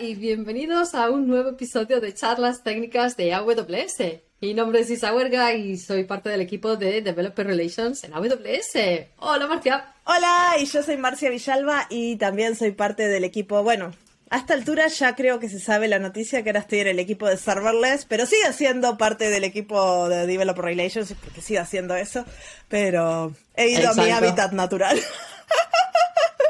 y bienvenidos a un nuevo episodio de charlas técnicas de AWS. Mi nombre es Isa Huerga y soy parte del equipo de Developer Relations en AWS. Hola Marcia. Hola, y yo soy Marcia Villalba y también soy parte del equipo, bueno, a esta altura ya creo que se sabe la noticia que ahora estoy en el equipo de serverless, pero sigue siendo parte del equipo de Developer Relations, porque sigue haciendo eso, pero he ido a mi hábitat natural.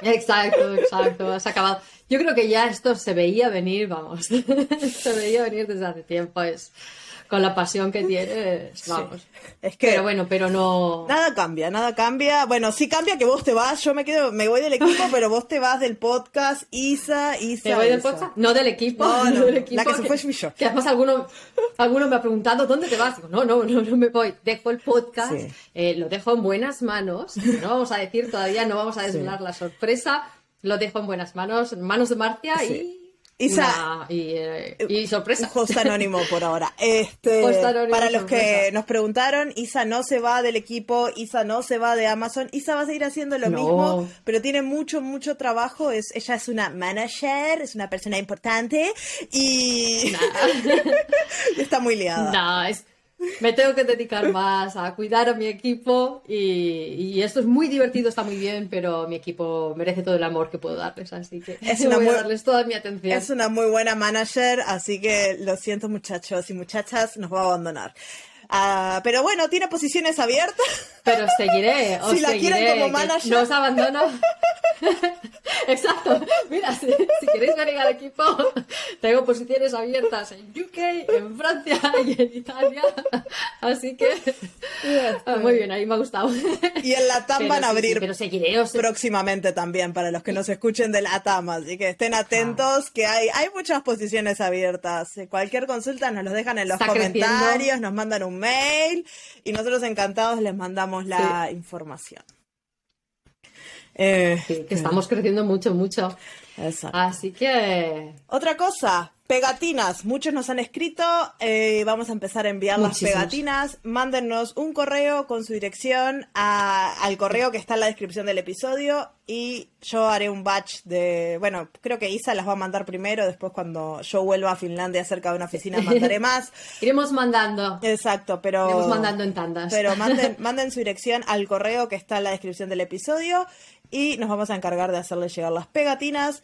Exacto, exacto, has acabado. Yo creo que ya esto se veía venir, vamos, se veía venir desde hace tiempo, es con la pasión que tienes, vamos. Es que pero bueno, pero no. Nada cambia, nada cambia. Bueno, sí cambia que vos te vas, yo me quedo, me voy del equipo, pero vos te vas del podcast, Isa, Isa. ¿Me voy del podcast? No del equipo. No, no, del equipo, la que se fue es yo. Que además alguno, alguno me ha preguntado, ¿dónde te vas? Digo, no, no, no, no me voy. Dejo el podcast, eh, lo dejo en buenas manos. No vamos a decir todavía, no vamos a desvelar la sorpresa. Lo dejo en buenas manos, en manos de Marcia y Isa, y, y, sorpresa. Un host anónimo por ahora. Este, para los que nos preguntaron, Isa no se va del equipo, Isa no se va de Amazon, Isa va a seguir haciendo lo mismo, pero tiene mucho, mucho trabajo. Es, ella es una manager, es una persona importante y está muy liada. No, es, me tengo que dedicar más a cuidar a mi equipo y, esto es muy divertido, está muy bien, pero mi equipo merece todo el amor que puedo darles, así que es una voy a darles toda mi atención. Es una muy buena manager, así que lo siento muchachos y muchachas, nos va a abandonar. Ah, pero bueno, tiene posiciones abiertas. Pero seguiré. Os si la quieren como manager. No os abandono. Exacto. Mira, si, queréis venir al equipo, tengo posiciones abiertas en UK, en Francia y en Italia. Así que. Ah, muy bien, ahí me ha gustado. Y en la TAM van a abrir pero seguiré, próximamente también para los que nos escuchen de la TAM. Así que estén atentos, que hay, hay muchas posiciones abiertas. Cualquier consulta nos lo dejan en los comentarios, nos mandan un mail y nosotros encantados les mandamos la información. Eh, que estamos creciendo mucho, mucho. Así que... Otra cosa, pegatinas. Muchos nos han escrito. Eh, vamos a empezar a enviar las pegatinas. Mándennos un correo con su dirección al correo que está en la descripción del episodio. Y yo haré un batch de. Bueno, creo que Isa las va a mandar primero. Después, cuando yo vuelva a Finlandia cerca de una oficina, mandaré más. Iremos mandando. Exacto, pero. Iremos mandando en tandas. Pero manden, manden su dirección al correo que está en la descripción del episodio. Y nos vamos a encargar de hacerles llegar las pegatinas.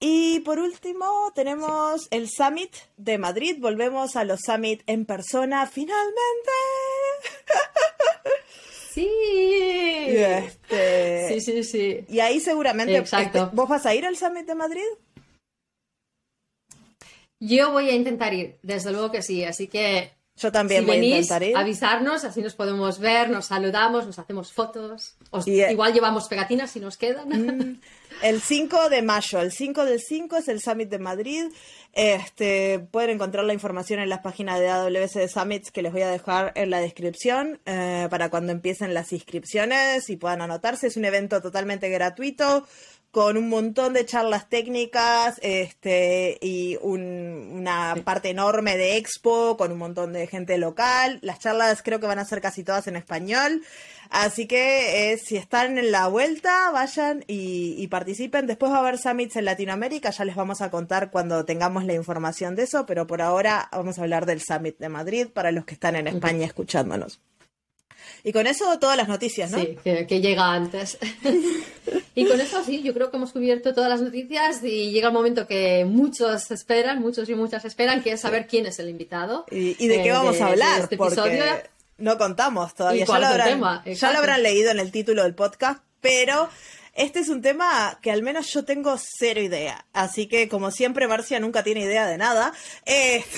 Y por último, tenemos el Summit de Madrid. Volvemos a los Summit en persona, finalmente. Sí. Este, sí, sí, sí. Y ahí seguramente. Exacto. ¿Vos vas a ir al Summit de Madrid? Yo voy a intentar ir, desde luego que sí. Así que yo también voy a intentar ir. avisarnos, así nos podemos ver, nos saludamos, nos hacemos fotos. Eh, igual llevamos pegatinas si nos quedan. Mm, el 5 de mayo, el 5 del 5 es el Summit de Madrid. Este, pueden encontrar la información en las páginas de AWS de Summits que les voy a dejar en la descripción eh, para cuando empiecen las inscripciones y puedan anotarse. Es un evento totalmente gratuito con un montón de charlas técnicas este, y una parte enorme de expo con un montón de gente local. Las charlas creo que van a ser casi todas en español. Así que eh, si están en la vuelta, vayan y, participen. Después va a haber summits en Latinoamérica, ya les vamos a contar cuando tengamos la información de eso, pero por ahora vamos a hablar del summit de Madrid para los que están en España escuchándonos. Y con eso todas las noticias, ¿no? Sí, que, llega antes. y con eso sí, yo creo que hemos cubierto todas las noticias y llega el momento que muchos esperan, muchos y muchas esperan, que es saber quién es el invitado. ¿Y, de qué eh, vamos a hablar? este episodio. no contamos todavía. Ya lo, habrán, ya lo habrán leído en el título del podcast, pero este es un tema que al menos yo tengo cero idea. Así que, como siempre, Marcia nunca tiene idea de nada. Eh...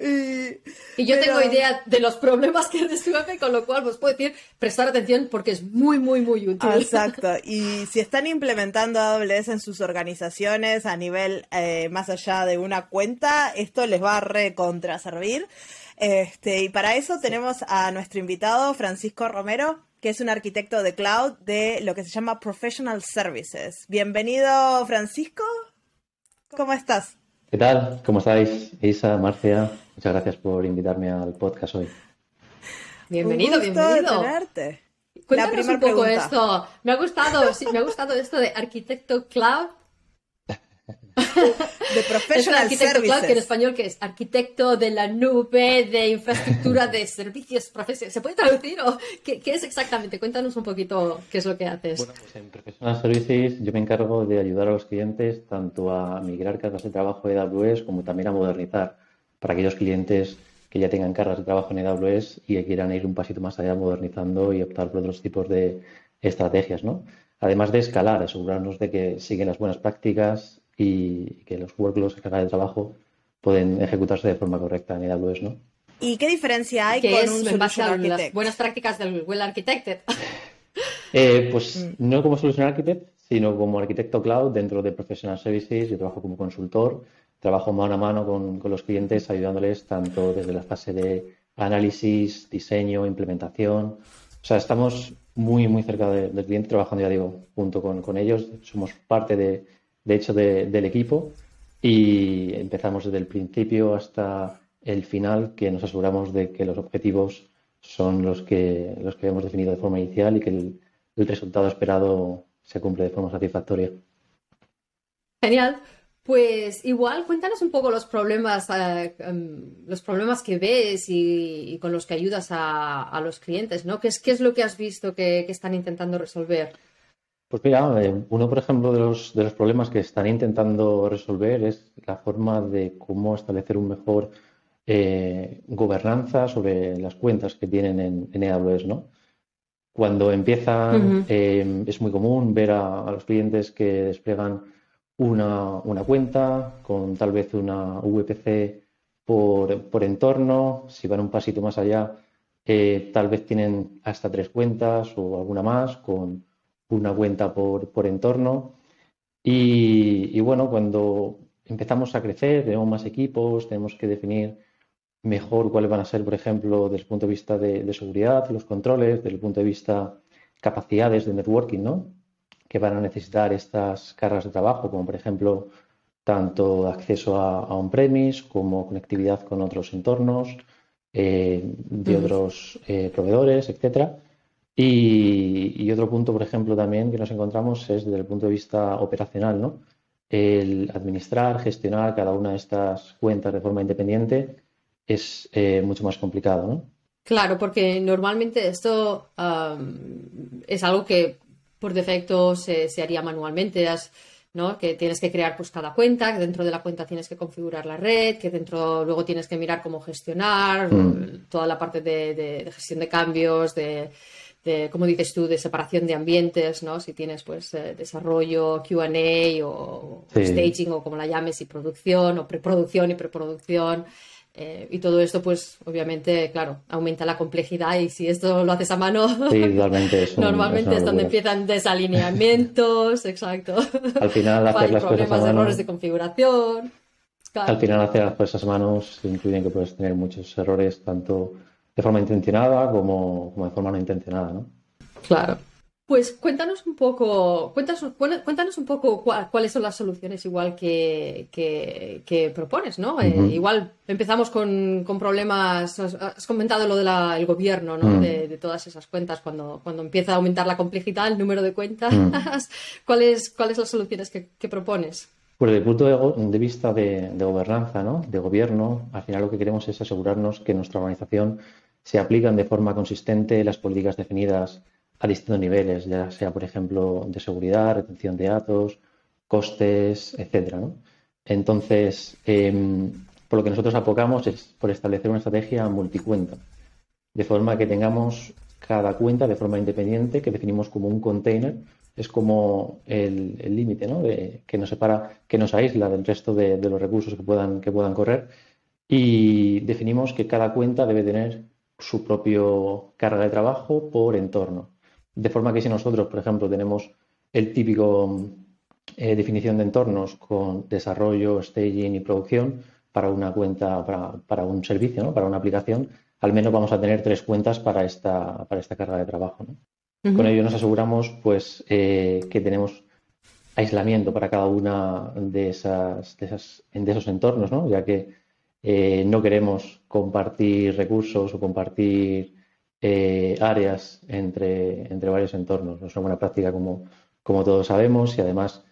y, yo tengo idea de los problemas que resuelve, con lo cual os puedo decir prestar atención porque es muy, muy, muy útil. Exacto. Y si están implementando AWS en sus organizaciones a nivel eh, más allá de una cuenta, esto les va a recontra servir. Este, y para eso tenemos a nuestro invitado, Francisco Romero, que es un arquitecto de cloud de lo que se llama Professional Services. Bienvenido, Francisco. ¿Cómo estás? ¿Qué tal? ¿Cómo estáis? Isa, Marcia, muchas gracias por invitarme al podcast hoy. Bienvenido, un bienvenido. De tenerte. Cuéntanos un poco esto. Me ha gustado, sí, me ha gustado esto de arquitecto cloud. De professional arquitecto services. que en español que es arquitecto de la nube, de infraestructura, de servicios profesionales. ¿Se puede traducir o qué, qué, es exactamente? Cuéntanos un poquito qué es lo que haces. Bueno, pues en Professional Services yo me encargo de ayudar a los clientes tanto a migrar cargas de trabajo de AWS como también a modernizar para aquellos clientes que ya tengan cargas de trabajo en AWS y que quieran ir un pasito más allá modernizando y optar por otros tipos de estrategias, ¿no? Además de escalar, asegurarnos de que siguen las buenas prácticas y que los workloads, carga de trabajo, pueden ejecutarse de forma correcta en AWS, ¿no? ¿Y qué diferencia hay con es un en base a las buenas prácticas del Well Architected? Eh, pues mm. no como Solution Architect, sino como arquitecto cloud dentro de Professional Services. Yo trabajo como consultor, trabajo mano a mano con, con los clientes, ayudándoles tanto desde la fase de análisis, diseño, implementación. O sea, estamos muy, muy cerca de, del cliente, trabajando, ya digo, junto con, con ellos. Somos parte, de, de hecho, de, del equipo y empezamos desde el principio hasta el final, que nos aseguramos de que los objetivos son los que, los que hemos definido de forma inicial y que el, resultado esperado se cumple de forma satisfactoria. Genial. Pues igual, cuéntanos un poco los problemas, eh, um, los problemas que ves y, con los que ayudas a, a, los clientes, ¿no? ¿Qué es, qué es lo que has visto que están intentando resolver? Pues mira, eh, uno, por ejemplo, de los, de los problemas que están intentando resolver es la forma de cómo establecer un mejor eh, gobernanza sobre las cuentas que tienen en, en AWS, ¿no? Cuando empiezan, uh -huh. eh, es muy común ver a, a, los clientes que despliegan una, una, cuenta con tal vez una VPC por, por, entorno. Si van un pasito más allá, eh, tal vez tienen hasta tres cuentas o alguna más con una cuenta por, por entorno. Y, y, bueno, cuando empezamos a crecer, tenemos más equipos, tenemos que definir mejor cuáles van a ser, por ejemplo, desde el punto de vista de, de seguridad, los controles, desde el punto de vista capacidades de networking, ¿no? Que van a necesitar estas cargas de trabajo, como por ejemplo, tanto acceso a, a on-premise como conectividad con otros entornos, eh, de uh -huh. otros eh, proveedores, etcétera. Y, y, otro punto, por ejemplo, también que nos encontramos es desde el punto de vista operacional, ¿no? El administrar, gestionar cada una de estas cuentas de forma independiente es eh, mucho más complicado, ¿no? Claro, porque normalmente esto um, es algo que por defecto se, se haría manualmente, es, ¿no? Que tienes que crear pues cada cuenta, que dentro de la cuenta tienes que configurar la red, que dentro luego tienes que mirar cómo gestionar mm. toda la parte de, de, de gestión de cambios, de, de, como dices tú, de separación de ambientes, ¿no? Si tienes, pues, eh, desarrollo, Q&A o sí. staging o como la llames y producción o preproducción y preproducción. Eh, y todo esto, pues, obviamente, claro, aumenta la complejidad y si esto lo haces a mano, sí, totalmente, es un, normalmente es, es donde empiezan desalineamientos, exacto. Al final, hacer las problemas cosas a mano, errores de configuración. Claro. Al final, hacer las cosas a manos incluyen que puedes tener muchos errores, tanto de forma intencionada como, como de forma no intencionada, ¿no? Claro. Pues cuéntanos un poco, cuéntanos, cuéntanos un poco cuál, cuáles son las soluciones igual que, que, que propones, ¿no? Uh -huh. eh, igual empezamos con, con, problemas, has comentado lo del de gobierno, ¿no? Uh -huh. de, de, todas esas cuentas, cuando, cuando empieza a aumentar la complejidad, el número de cuentas, uh -huh. ¿cuáles, ¿cuáles las soluciones que, que propones? Pues desde el punto de, de vista de, de, gobernanza, ¿no? de gobierno, al final lo que queremos es asegurarnos que nuestra organización se aplican de forma consistente las políticas definidas a distintos niveles, ya sea, por ejemplo, de seguridad, retención de datos, costes, etcétera. ¿no? Entonces, eh, por lo que nosotros apocamos es por establecer una estrategia multicuenta, de forma que tengamos cada cuenta de forma independiente, que definimos como un container, es como el límite ¿no? Que nos separa, que nos aísla del resto de, de los recursos que puedan, que puedan correr, y definimos que cada cuenta debe tener su propio carga de trabajo por entorno. De forma que si nosotros, por ejemplo, tenemos el típico eh, definición de entornos con desarrollo, staging y producción para una cuenta, para, para un servicio, ¿no? para una aplicación, al menos vamos a tener tres cuentas para esta, para esta carga de trabajo. ¿no? Uh -huh. Con ello nos aseguramos pues, eh, que tenemos aislamiento para cada una de, esas, de, esas, de esos entornos, ¿no? ya que eh, no queremos compartir recursos o compartir eh, áreas entre, entre varios entornos. No es una buena práctica como, como todos sabemos y además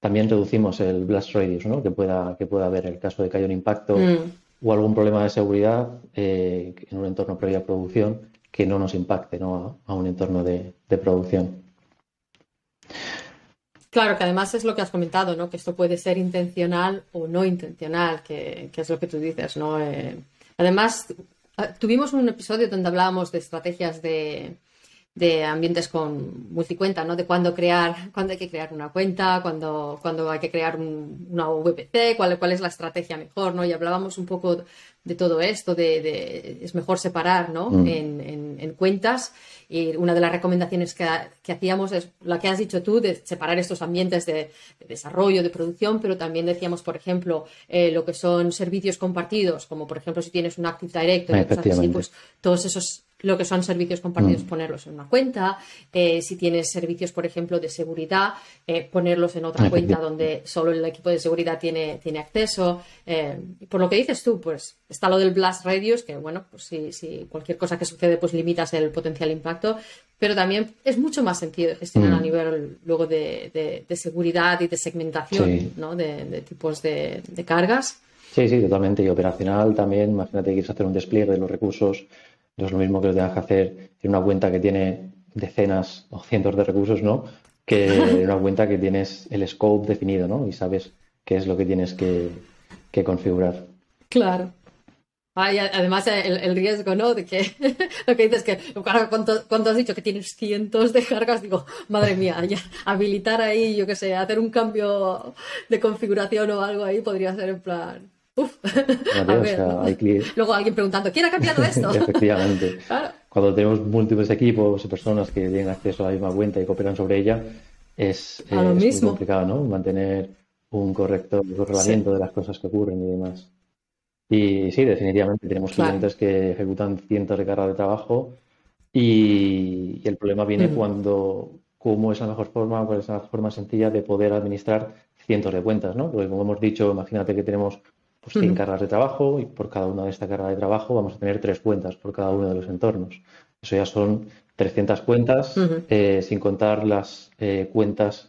también reducimos el blast radius ¿no? que, pueda, que pueda haber en el caso de que haya un impacto mm. o algún problema de seguridad eh, en un entorno previo a producción que no nos impacte ¿no? A, un entorno de, producción. Claro, que además es lo que has comentado, ¿no? Que esto puede ser intencional o no intencional, que, es lo que tú dices, ¿no? Eh, además, ah, tuvimos un episodio donde hablábamos de estrategias de, de ambientes con multicuenta, ¿no? De cuándo crear, cuándo hay que crear una cuenta, cuándo, cuándo hay que crear una VPC, cuál, cuál es la estrategia mejor, ¿no? Y hablábamos un poco de todo esto, de, es mejor separar, ¿no? Mm. En, en, cuentas. Y una de las recomendaciones que, que, hacíamos es la que has dicho tú, de separar estos ambientes de, desarrollo, de producción, pero también decíamos, por ejemplo, eh, lo que son servicios compartidos, como por ejemplo si tienes un Active Directory, pues todos esos lo que son servicios compartidos, mm. ponerlos en una cuenta. Eh, si tienes servicios, por ejemplo, de seguridad, eh, ponerlos en otra cuenta donde solo el equipo de seguridad tiene, tiene acceso. Eh, por lo que dices tú, pues está lo del blast radius, que bueno, pues si, si, cualquier cosa que sucede, pues limitas el potencial impacto. Pero también es mucho más sencillo de gestionar a mm. nivel luego de, de, seguridad y de segmentación ¿no? de, tipos de, cargas. Sí, sí, totalmente. Y operacional también, imagínate que quieres hacer un despliegue de los recursos no es lo mismo que lo tengas que hacer en una cuenta que tiene decenas o cientos de recursos, ¿no? Que en una cuenta que tienes el scope definido, ¿no? Y sabes qué es lo que tienes que, configurar. Claro. además, el, riesgo, ¿no? De que lo que dices que, cuando, has dicho que tienes cientos de cargas, digo, madre mía, ya, habilitar ahí, yo qué sé, hacer un cambio de configuración o algo ahí podría ser en plan, Uf. Luego alguien preguntando, ¿quién ha cambiado esto? Efectivamente. Cuando tenemos múltiples equipos y personas que tienen acceso a la misma cuenta y cooperan sobre ella, es, muy complicado, ¿no? Mantener un correcto correlamiento de las cosas que ocurren y demás. Y sí, definitivamente tenemos clientes que ejecutan cientos de cargas de trabajo y, el problema viene cuando, ¿cómo es la mejor forma, cuál es la forma sencilla de poder administrar cientos de cuentas, ¿no? Porque como hemos dicho, imagínate que tenemos pues 100 cargas de trabajo y por cada una de estas cargas de trabajo vamos a tener tres cuentas por cada uno de los entornos. Eso ya son 300 cuentas, eh, sin contar las eh, cuentas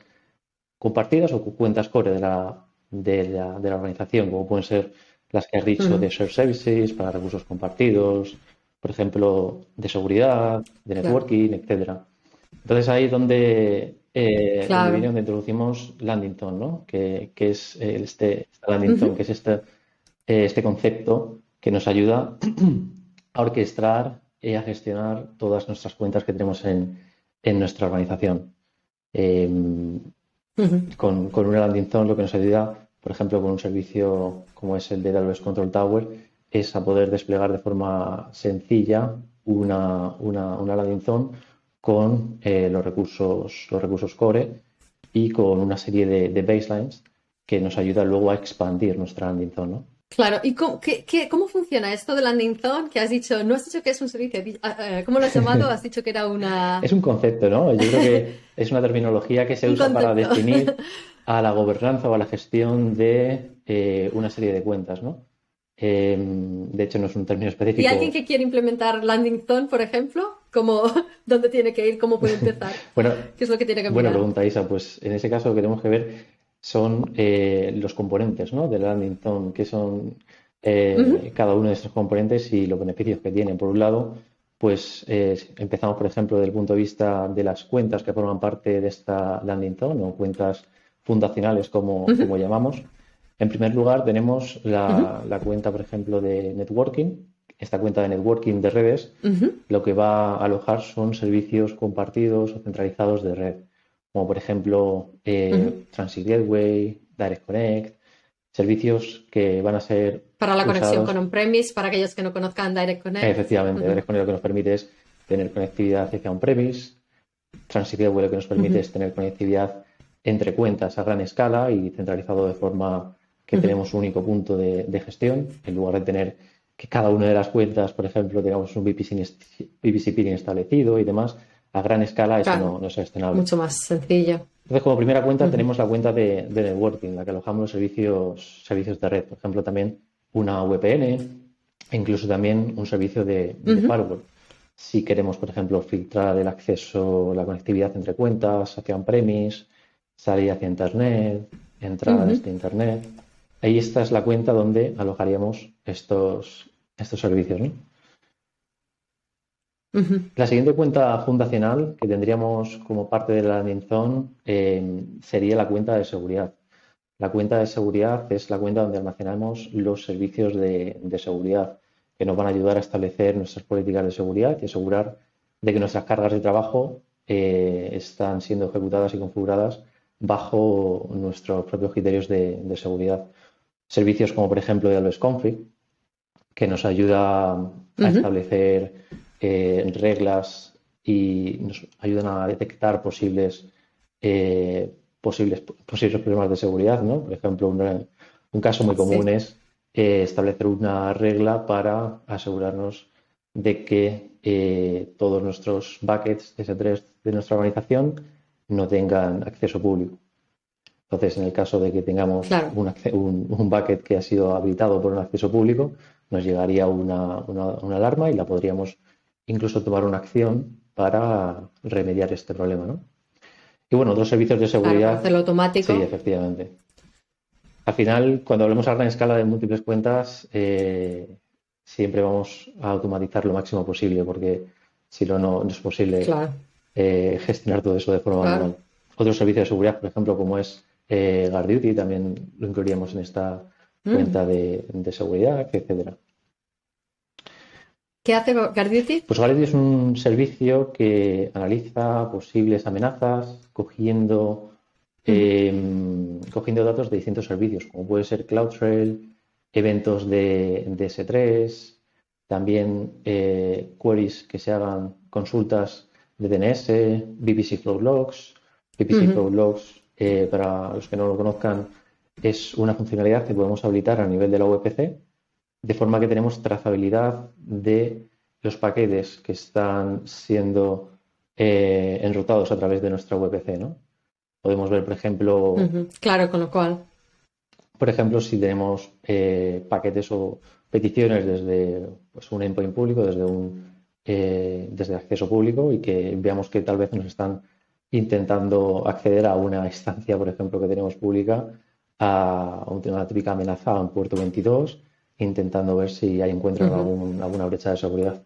compartidas o cuentas core de la, de la, de la organización, como pueden ser las que has dicho de Shared Services, para recursos compartidos, por ejemplo, de seguridad, de networking, etcétera. Entonces ahí es donde, eh, donde, introducimos Landington, ¿no? que, que es este, Landington, que es este eh, este concepto que nos ayuda a orquestar y a gestionar todas nuestras cuentas que tenemos en, nuestra organización. Em, con, con una landing zone lo que nos ayuda, por ejemplo, con un servicio como es el de AWS Control Tower, es a poder desplegar de forma sencilla una, una, landing zone con eh, los, recursos, los recursos core y con una serie de, de, baselines que nos ayuda luego a expandir nuestra landing zone. ¿no? Claro, ¿y cómo, cómo, funciona esto de Landing Zone? Que has dicho, no has dicho que es un servicio, ah, eh, ¿cómo lo has llamado? Has dicho que era una... Es un concepto, ¿no? Yo creo que es una terminología que se usa para definir a la gobernanza o a la gestión de eh, una serie de cuentas, ¿no? Em, de hecho, no es un término específico. ¿Y alguien que quiere implementar Landing Zone, por ejemplo? ¿Cómo, ¿Dónde tiene que ir? ¿Cómo puede empezar? bueno, ¿Qué es lo que tiene que Buena pregunta, Isa. Pues en ese caso tenemos que ver son eh, los componentes ¿no? del landing zone, que son eh, cada uno de estos componentes y los beneficios que tienen. Por un lado, pues eh, empezamos, por ejemplo, desde el punto de vista de las cuentas que forman parte de esta landing zone o cuentas fundacionales, como, como llamamos. En primer lugar, tenemos la, la, cuenta, por ejemplo, de networking. Esta cuenta de networking de redes lo que va a alojar son servicios compartidos o centralizados de red como por ejemplo eh, Transit Gateway, Direct Connect, servicios que van a ser. Para la conexión con on-premise, para aquellos que no conozcan Direct Connect. Efectivamente, Direct Connect lo que nos permite es tener conectividad hacia on-premise. Transit Gateway lo que nos permite es tener conectividad entre cuentas a gran escala y centralizado de forma que tenemos un único punto de, gestión, en lugar de tener que cada una de las cuentas, por ejemplo, tengamos un VPC, peering establecido y demás a gran escala eso no, no, es gestionable. Mucho más sencillo. Entonces, como primera cuenta, tenemos la cuenta de, networking, la que alojamos los servicios, servicios de red. Por ejemplo, también una VPN, e incluso también un servicio de, firewall. Si queremos, por ejemplo, filtrar el acceso, la conectividad entre cuentas hacia on-premise, salir hacia Internet, entrada desde Internet. Ahí esta es la cuenta donde alojaríamos estos, estos servicios. La siguiente cuenta fundacional que tendríamos como parte de la landing zone eh, sería la cuenta de seguridad. La cuenta de seguridad es la cuenta donde almacenamos los servicios de, seguridad que nos van a ayudar a establecer nuestras políticas de seguridad y asegurar de que nuestras cargas de trabajo eh, están siendo ejecutadas y configuradas bajo nuestros propios criterios de, seguridad. Servicios como por ejemplo de Always Config, que nos ayuda a establecer eh, reglas y nos ayudan a detectar posibles, eh, posibles, posibles problemas de seguridad. ¿no? Por ejemplo, un caso muy común es eh, establecer una regla para asegurarnos de que todos nuestros buckets S3 de nuestra organización no tengan acceso público. Entonces, en el caso de que tengamos un, un, bucket que ha sido habilitado por un acceso público, nos llegaría una, una alarma y la podríamos incluso tomar una acción para remediar este problema, ¿no? Y bueno, otros servicios de seguridad. hacerlo automático. Sí, efectivamente. Al final, cuando hablemos a gran escala de múltiples cuentas, eh, siempre vamos a automatizar lo máximo posible, porque si no, no es posible eh, gestionar todo eso de forma manual. Otros servicios de seguridad, por ejemplo, como es eh, GuardDuty, también lo incluiríamos en esta mm. cuenta de, de seguridad, etcétera. ¿Qué hace GuardDuty? Pues GuardDuty es un servicio que analiza posibles amenazas cogiendo, em, cogiendo datos de distintos servicios, como puede ser CloudTrail, eventos de, S3, también eh, queries que se hagan, consultas de DNS, BBC Flow Logs. BBC Flow Logs, eh, para los que no lo conozcan, es una funcionalidad que podemos habilitar a nivel de la VPC de forma que tenemos trazabilidad de los paquetes que están siendo eh, enrutados a través de nuestra VPC, ¿no? Podemos ver, por ejemplo... Claro, con lo cual... Por ejemplo, si tenemos eh, paquetes o peticiones desde pues, un endpoint público, desde un eh, desde acceso público y que veamos que tal vez nos están intentando acceder a una instancia, por ejemplo, que tenemos pública, a una típica amenaza a un puerto 22 intentando ver si hay encuentran alguna brecha de seguridad.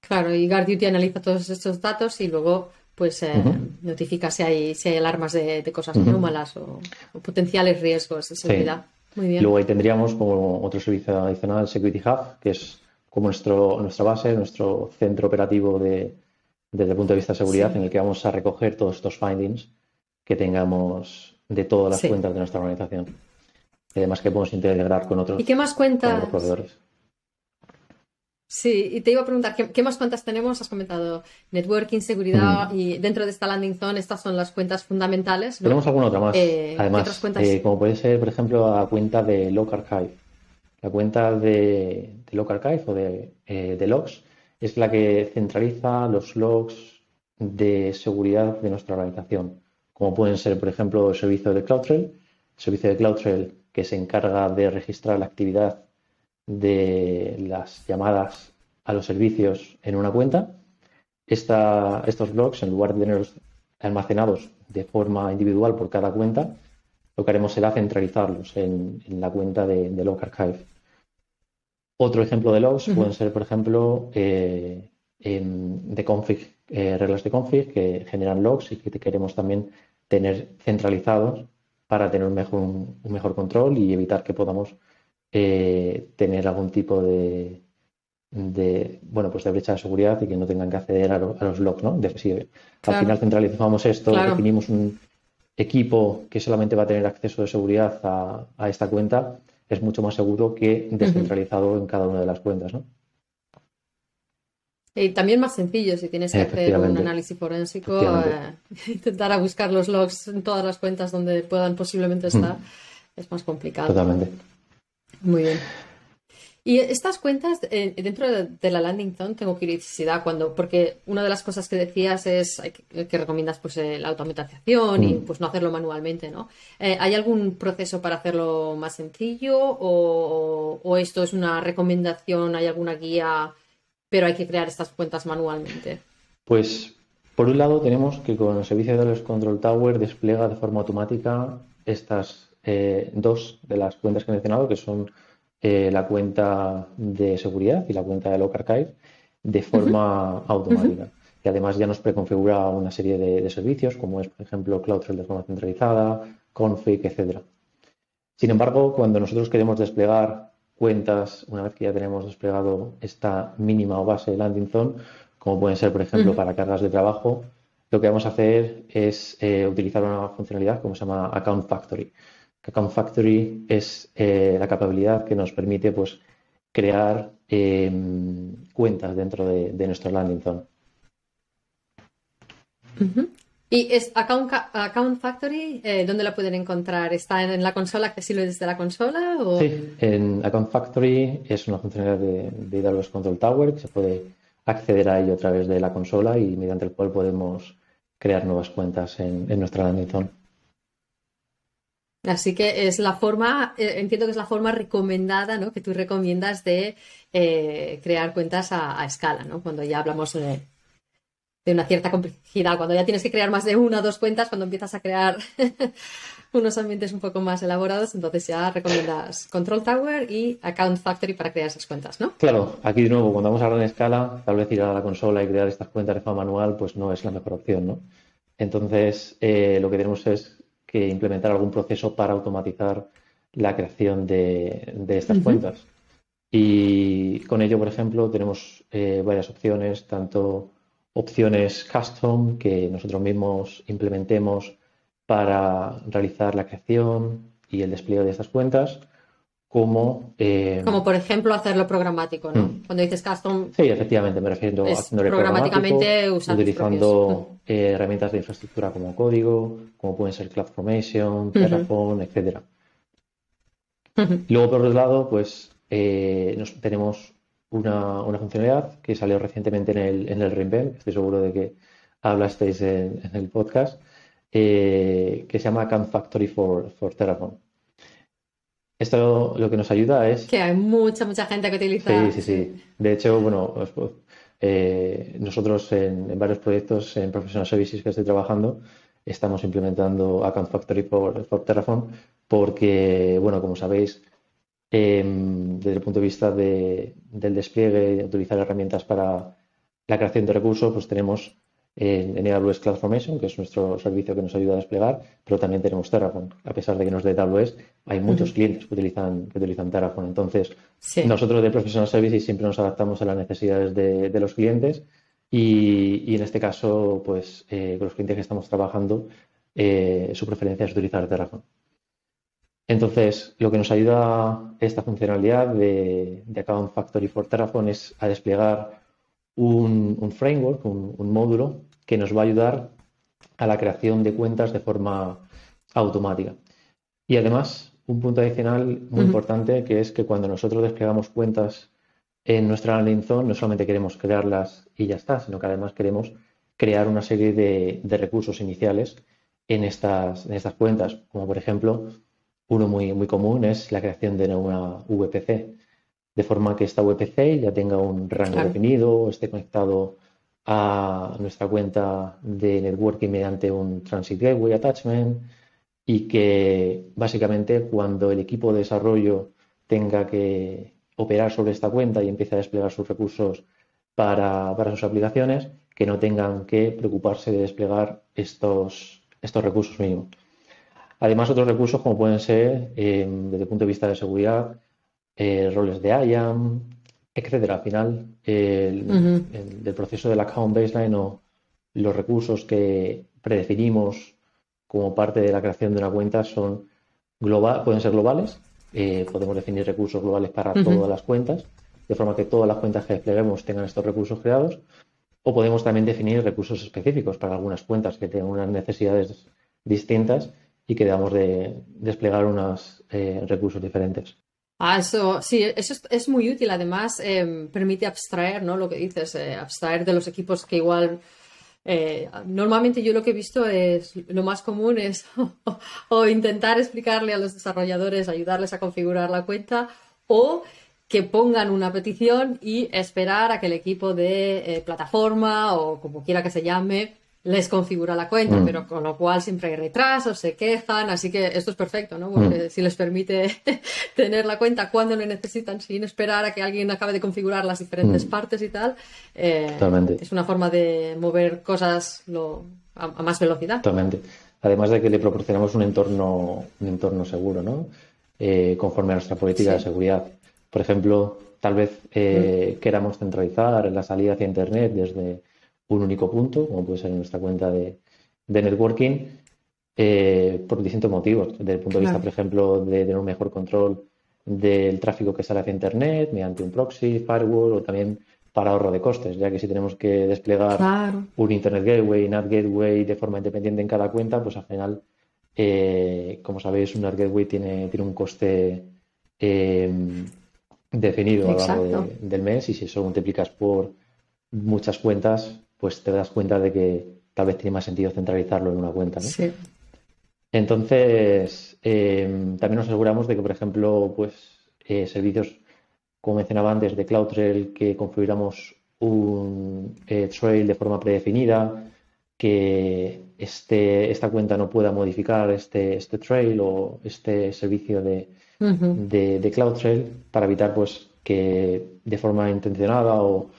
Claro, y GuardDuty analiza todos estos datos y luego pues eh, notifica si hay, si hay alarmas de, cosas anómalas o, potenciales riesgos de seguridad. Muy bien. Luego ahí tendríamos como otro servicio adicional Security Hub, que es como nuestro, nuestra base, nuestro centro operativo de, desde el punto de vista de seguridad, en el que vamos a recoger todos estos findings que tengamos de todas las cuentas de nuestra organización y además que podemos integrar con otros, ¿Y qué más cuentas? proveedores. Sí, y te iba a preguntar, ¿qué, más cuentas tenemos? Has comentado networking, seguridad mm. y dentro de esta landing zone estas son las cuentas fundamentales. Tenemos alguna otra más. Eh, además, eh, como puede ser, por ejemplo, la cuenta de Log Archive. La cuenta de, de Log Archive o de, eh, de logs es la que centraliza los logs de seguridad de nuestra organización, como pueden ser, por ejemplo, el servicio de CloudTrail. El servicio de CloudTrail que se encarga de registrar la actividad de las llamadas a los servicios en una cuenta. estos blogs, en lugar de tenerlos almacenados de forma individual por cada cuenta, lo que haremos será centralizarlos en, la cuenta de, Log Archive. Otro ejemplo de logs pueden ser, por ejemplo, eh, de config, eh, reglas de config que generan logs y que queremos también tener centralizados para tener un mejor, un, mejor control y evitar que podamos eh, tener algún tipo de, de, bueno, pues de brecha de seguridad y que no tengan que acceder a, los logs, ¿no? De, si al final centralizamos esto, definimos un equipo que solamente va a tener acceso de seguridad a, esta cuenta, es mucho más seguro que descentralizado en cada una de las cuentas, ¿no? Y también más sencillo, si tienes que hacer un análisis forénsico, eh, intentar a buscar los logs en todas las cuentas donde puedan posiblemente estar, mm. es más complicado. Totalmente. Muy bien. Y estas cuentas, eh, dentro de, la landing zone, tengo curiosidad cuando, porque una de las cosas que decías es que, recomiendas pues eh, la automatización y mm. pues no hacerlo manualmente, ¿no? ¿Hay algún proceso para hacerlo más sencillo o, o, esto es una recomendación? ¿Hay alguna guía? Pero hay que crear estas cuentas manualmente. Pues Por un lado, tenemos que con el servicio de los Control Tower despliega de forma automática estas eh, dos de las cuentas que he mencionado, que son eh, la cuenta de seguridad y la cuenta de Local Archive, de forma automática. Y además ya nos preconfigura una serie de, servicios, como es, por ejemplo, Cloudtrail de forma centralizada, config, etc. Sin embargo, cuando nosotros queremos desplegar cuentas, una vez que ya tenemos desplegado esta mínima o base landing zone, como pueden ser, por ejemplo, para cargas de trabajo, lo que vamos a hacer es eh, utilizar una funcionalidad como se llama Account Factory. Account Factory es eh, la capacidad que nos permite pues, crear em, cuentas dentro de, nuestro landing zone. ¿Y es Account, Account Factory? Eh, ¿Dónde la pueden encontrar? ¿Está en, la consola accesible desde la consola? Sí, en Account Factory es una funcionalidad de, de AWS Control Tower que se puede acceder a ello a través de la consola y mediante el cual podemos crear nuevas cuentas en, nuestra landing zone. Así que es la forma, eh, entiendo que es la forma recomendada, ¿no? Que tú recomiendas de eh, crear cuentas a, escala, ¿no? Cuando ya hablamos de, de, una cierta complejidad, cuando ya tienes que crear más de una o dos cuentas, cuando empiezas a crear unos ambientes un poco más elaborados, entonces ya recomiendas Control Tower y Account Factory para crear esas cuentas, ¿no? Claro, aquí de nuevo, cuando vamos a gran escala, tal vez ir a la consola y crear estas cuentas de forma manual, pues no es la mejor opción, ¿no? Entonces, eh, lo que tenemos es que implementar algún proceso para automatizar la creación de, estas cuentas. Y con ello, por ejemplo, tenemos eh, varias opciones, tanto opciones custom que nosotros mismos implementemos para realizar la creación y el despliegue de estas cuentas, como... Eh, como por ejemplo hacerlo programático, ¿no? Mm. Cuando dices custom... Sí, efectivamente, me refiero a programáticamente utilizando eh, herramientas de infraestructura como código, como pueden ser CloudFormation, Terraform, etc. Luego, por otro lado, pues eh, tenemos una, funcionalidad que salió recientemente en el, en el estoy seguro de que hablasteis en el podcast, eh, que se llama Camp Factory for, for Terraform. Esto lo que nos ayuda es... Que hay mucha, mucha gente que utiliza... Sí, sí, sí. De hecho, bueno, eh, nosotros en, varios proyectos en Professional Services que estoy trabajando estamos implementando Account Factory for, Terraform porque, bueno, como sabéis, em, desde el punto de vista del despliegue, de utilizar herramientas para la creación de recursos, pues tenemos en, AWS CloudFormation, que es nuestro servicio que nos ayuda a desplegar, pero también tenemos Terraform. A pesar de que no es de AWS, hay muchos clientes que utilizan, que utilizan Terraform. Entonces, nosotros de Professional Services siempre nos adaptamos a las necesidades de, los clientes y, en este caso, pues eh, con los clientes que estamos trabajando, eh, su preferencia es utilizar Terraform. Entonces, lo que nos ayuda esta funcionalidad de, de Account Factory for Terraform es a desplegar un, framework, un, módulo que nos va a ayudar a la creación de cuentas de forma automática. Y además, un punto adicional muy importante que es que cuando nosotros desplegamos cuentas en nuestra landing zone, no solamente queremos crearlas y ya está, sino que además queremos crear una serie de, recursos iniciales en estas, en estas cuentas, como por ejemplo, uno muy, muy común es la creación de una VPC de forma que esta VPC ya tenga un rango definido, esté conectado a nuestra cuenta de networking mediante un Transit Gateway Attachment y que básicamente cuando el equipo de desarrollo tenga que operar sobre esta cuenta y empiece a desplegar sus recursos para, sus aplicaciones, que no tengan que preocuparse de desplegar estos, estos recursos mínimos. Además, otros recursos como pueden ser, eh, desde el punto de vista de seguridad, eh, roles de IAM, etcétera. Al final, el, del proceso del account baseline o los recursos que predefinimos como parte de la creación de una cuenta son global, pueden ser globales. Eh, podemos definir recursos globales para todas las cuentas, de forma que todas las cuentas que despleguemos tengan estos recursos creados. O podemos también definir recursos específicos para algunas cuentas que tengan unas necesidades distintas y que debamos de desplegar unos eh, recursos diferentes. Ah, eso sí, eso es, muy útil. Además, em, permite abstraer, ¿no? Lo que dices, eh, abstraer de los equipos que igual. Eh, normalmente yo lo que he visto es lo más común es o intentar explicarle a los desarrolladores, ayudarles a configurar la cuenta o que pongan una petición y esperar a que el equipo de eh, plataforma o como quiera que se llame les configura la cuenta, mm. pero con lo cual siempre hay retrasos, se quejan, así que esto es perfecto, ¿no? Porque mm. si les permite tener la cuenta cuando lo necesitan sin esperar a que alguien acabe de configurar las diferentes mm. partes y tal, eh, es una forma de mover cosas a, más velocidad. Totalmente. Además de que le proporcionamos un entorno, un entorno seguro, ¿no? Eh, conforme a nuestra política de seguridad. Por ejemplo, tal vez eh, queramos centralizar la salida hacia Internet desde un único punto, como puede ser en nuestra cuenta de, networking, eh, por distintos motivos. Desde el punto de vista, por ejemplo, de tener un mejor control del tráfico que sale hacia Internet mediante un proxy, firewall o también para ahorro de costes, ya que si tenemos que desplegar un Internet Gateway, NAT Gateway de forma independiente en cada cuenta, pues al final, eh, como sabéis, un NAT Gateway tiene, tiene un coste eh, definido a lo largo del mes y si eso multiplicas por muchas cuentas, pues te das cuenta de que tal vez tiene más sentido centralizarlo en una cuenta. ¿no? Sí. Entonces, em, también nos aseguramos de que, por ejemplo, pues eh, servicios, como mencionaba antes, de CloudTrail, que configuramos un eh, trail de forma predefinida, que este, esta cuenta no pueda modificar este, este trail o este servicio de, de, CloudTrail para evitar pues que de forma intencionada o,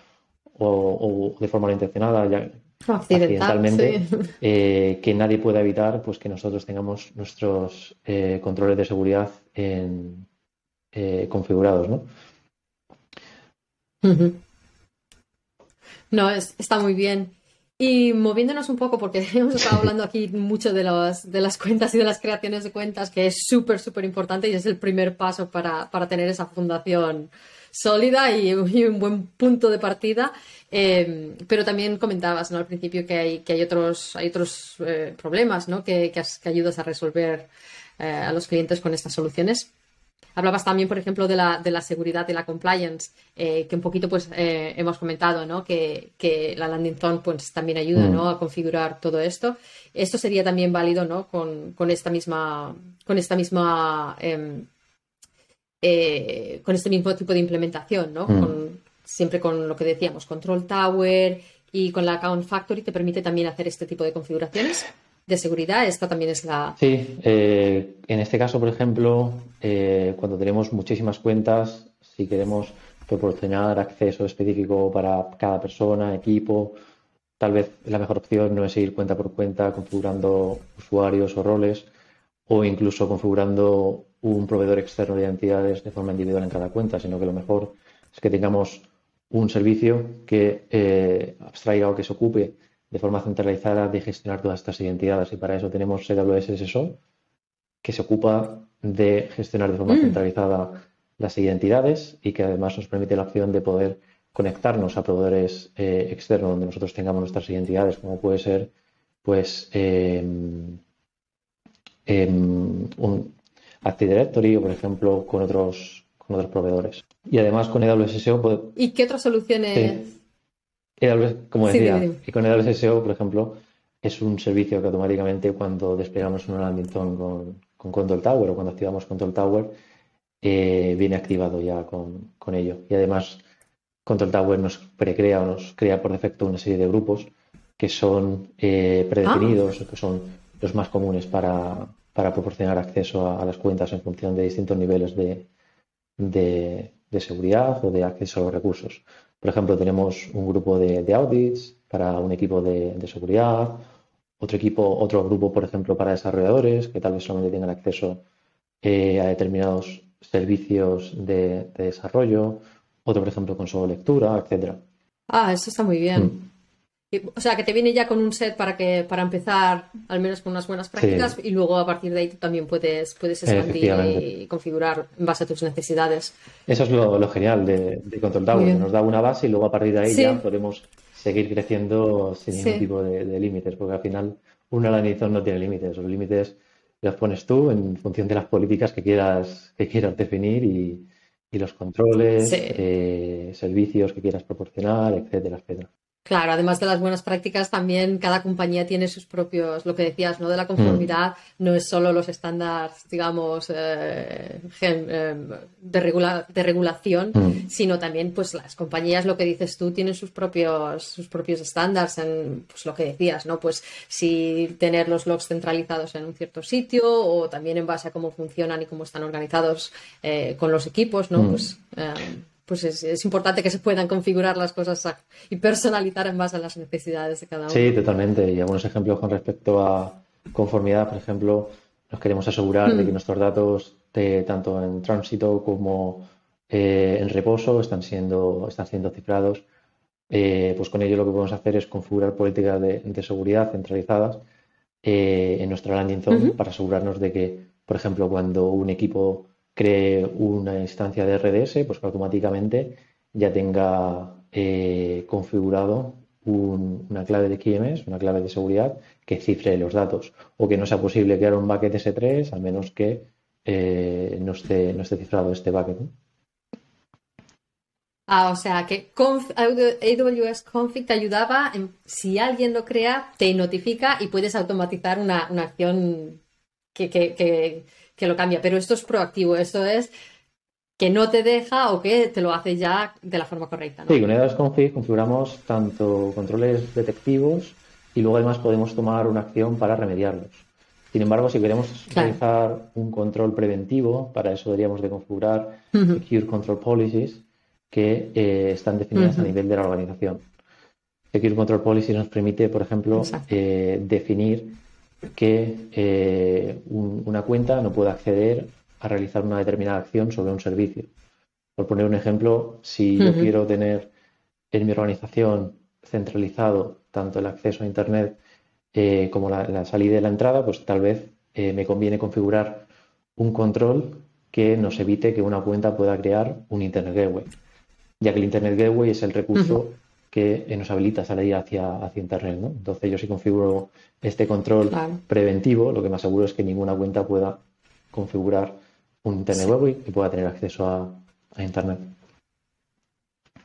o, de forma no intencionada, ya, accidentalmente, eh, que nadie pueda evitar pues que nosotros tengamos nuestros eh, controles de seguridad en, eh, configurados, ¿no? No, está muy bien. Y moviéndonos un poco, porque hemos estado hablando aquí mucho de, los, de las cuentas y de las creaciones de cuentas, que es súper, súper importante y es el primer paso para, para tener esa fundación sólida y, un buen punto de partida. Eh, pero también comentabas ¿no? al principio que hay, que hay otros, hay otros eh, problemas ¿no? que, que, ayudas a resolver eh, a los clientes con estas soluciones. Hablabas también, por ejemplo, de la, de la seguridad, de la compliance, que un poquito pues hemos comentado, ¿no? Que, que, la landing zone pues también ayuda, ¿no? Mm. A configurar todo esto. Esto sería también válido, ¿no? Con, con esta misma, con esta misma em, eh, con este mismo tipo de implementación, ¿no? Mm. siempre con lo que decíamos, Control Tower y con la Account Factory te permite también hacer este tipo de configuraciones de seguridad. Esta también es la... Sí, eh, en este caso, por ejemplo, eh, cuando tenemos muchísimas cuentas, si queremos proporcionar acceso específico para cada persona, equipo, tal vez la mejor opción no es ir cuenta por cuenta configurando usuarios o roles o incluso configurando un proveedor externo de identidades de forma individual en cada cuenta, sino que lo mejor es que tengamos un servicio que eh, abstraiga o que se ocupe de forma centralizada de gestionar todas estas identidades. Y para eso tenemos AWS SSO, que se ocupa de gestionar de forma mm. centralizada las identidades y que además nos permite la opción de poder conectarnos a proveedores eh, externos donde nosotros tengamos nuestras identidades, como puede ser pues em, em, un, Active Directory o, por ejemplo, con otros, con otros proveedores. Y además con AWS SEO... ¿Y qué otras soluciones? como decía, y con AWS SEO, por ejemplo, es un servicio que automáticamente cuando desplegamos una landing zone con, con Control Tower o cuando activamos Control Tower, eh, viene activado ya con, con, ello. Y además, Control Tower nos precrea o nos crea por defecto una serie de grupos que son eh, predefinidos, ah. que son los más comunes para, para proporcionar acceso a, las cuentas en función de distintos niveles de, de, seguridad o de acceso a los recursos. Por ejemplo, tenemos un grupo de, audits para un equipo de, seguridad, otro equipo, otro grupo, por ejemplo, para desarrolladores que tal vez solamente tengan acceso eh, a determinados servicios de, desarrollo, otro, por ejemplo, con solo lectura, etcétera. Ah, eso está muy bien. Mm. O sea, que te viene ya con un set para que para empezar, al menos con unas buenas prácticas, y luego a partir de ahí tú también puedes, puedes expandir y configurar en base a tus necesidades. Eso es lo, genial de, de Control Tower, nos da una base y luego a partir de ahí ya podemos seguir creciendo sin ningún tipo de, límites, porque al final una landing no tiene límites, los límites los pones tú en función de las políticas que quieras, que quieras definir y, los controles, eh, servicios que quieras proporcionar, etcétera, etcétera. Claro, además de las buenas prácticas, también cada compañía tiene sus propios, lo que decías, ¿no? De la conformidad, mm. no es solo los estándares, digamos, eh, eh, de, de regulación, mm. sino también, pues, las compañías, lo que dices tú, tienen sus propios, sus propios estándares en, pues, lo que decías, ¿no? Pues, si tener los logs centralizados en un cierto sitio o también en base a cómo funcionan y cómo están organizados eh, con los equipos, ¿no? Mm. Pues, pues es, importante que se puedan configurar las cosas y personalizar en base a las necesidades de cada uno. Sí, totalmente. Y algunos ejemplos con respecto a conformidad, por ejemplo, nos queremos asegurar de que mm. nuestros datos, tanto en tránsito como eh, en reposo, están siendo, están siendo cifrados. Eh, pues con ello lo que podemos hacer es configurar políticas de, seguridad centralizadas eh, en nuestra landing zone para asegurarnos de que, por ejemplo, cuando un equipo cree una instancia de RDS, pues que automáticamente ya tenga eh, configurado una clave de KMS, una clave de seguridad que cifre los datos o que no sea posible crear un bucket S3 a menos que eh, no, esté, no esté cifrado este bucket. Ah, o sea que AWS Config te ayudaba, si alguien lo crea, te notifica y puedes automatizar una, acción que, que lo cambia, pero esto es proactivo, esto es que no te deja o que te lo hace ya de la forma correcta. Sí, con EDAS Config configuramos tanto controles detectivos y luego además podemos tomar una acción para remediarlos. Sin embargo, si queremos realizar un control preventivo, para eso deberíamos de configurar Secure Control Policies que eh, están definidas a nivel de la organización. Secure Control Policies nos permite, por ejemplo, eh, definir que eh, una cuenta no puede acceder a realizar una determinada acción sobre un servicio. Por poner un ejemplo, si yo quiero tener en mi organización centralizado tanto el acceso a Internet eh, como la, salida y la entrada, pues tal vez eh, me conviene configurar un control que nos evite que una cuenta pueda crear un Internet Gateway, ya que el Internet Gateway es el recurso que nos habilita a salir hacia, hacia Internet. ¿no? Entonces yo si configuro este control preventivo, lo que me aseguro es que ninguna cuenta pueda configurar un Internet web y pueda tener acceso a, Internet.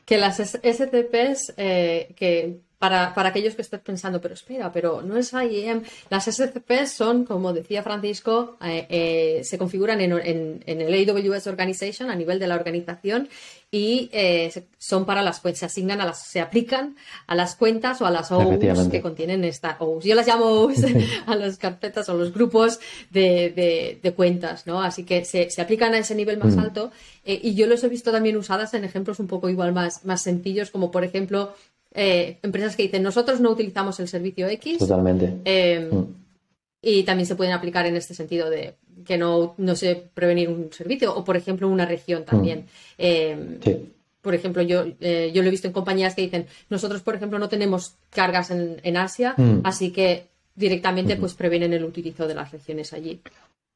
Que las STPs eh, que para, aquellos que estén pensando, pero espera, pero no es IEM. Las SCP son, como decía Francisco, eh, eh, se configuran en, el AWS Organization a nivel de la organización y eh, son para las cuentas, se asignan a las, se aplican a las cuentas o a las OUs que contienen esta OUs. Yo las llamo OUs a las carpetas o los grupos de, cuentas, ¿no? Así que se, aplican a ese nivel más mm. alto y yo los he visto también usadas en ejemplos un poco igual más, más sencillos, como por ejemplo eh, empresas que dicen nosotros no utilizamos el servicio X. Totalmente. Eh, mm. Y también se pueden aplicar en este sentido de que no, no sé prevenir un servicio o, por ejemplo, una región también. Mm. Eh, por ejemplo, yo, yo lo he visto en compañías que dicen nosotros, por ejemplo, no tenemos cargas en, Asia, mm. así que directamente pues previenen el utilizo de las regiones allí.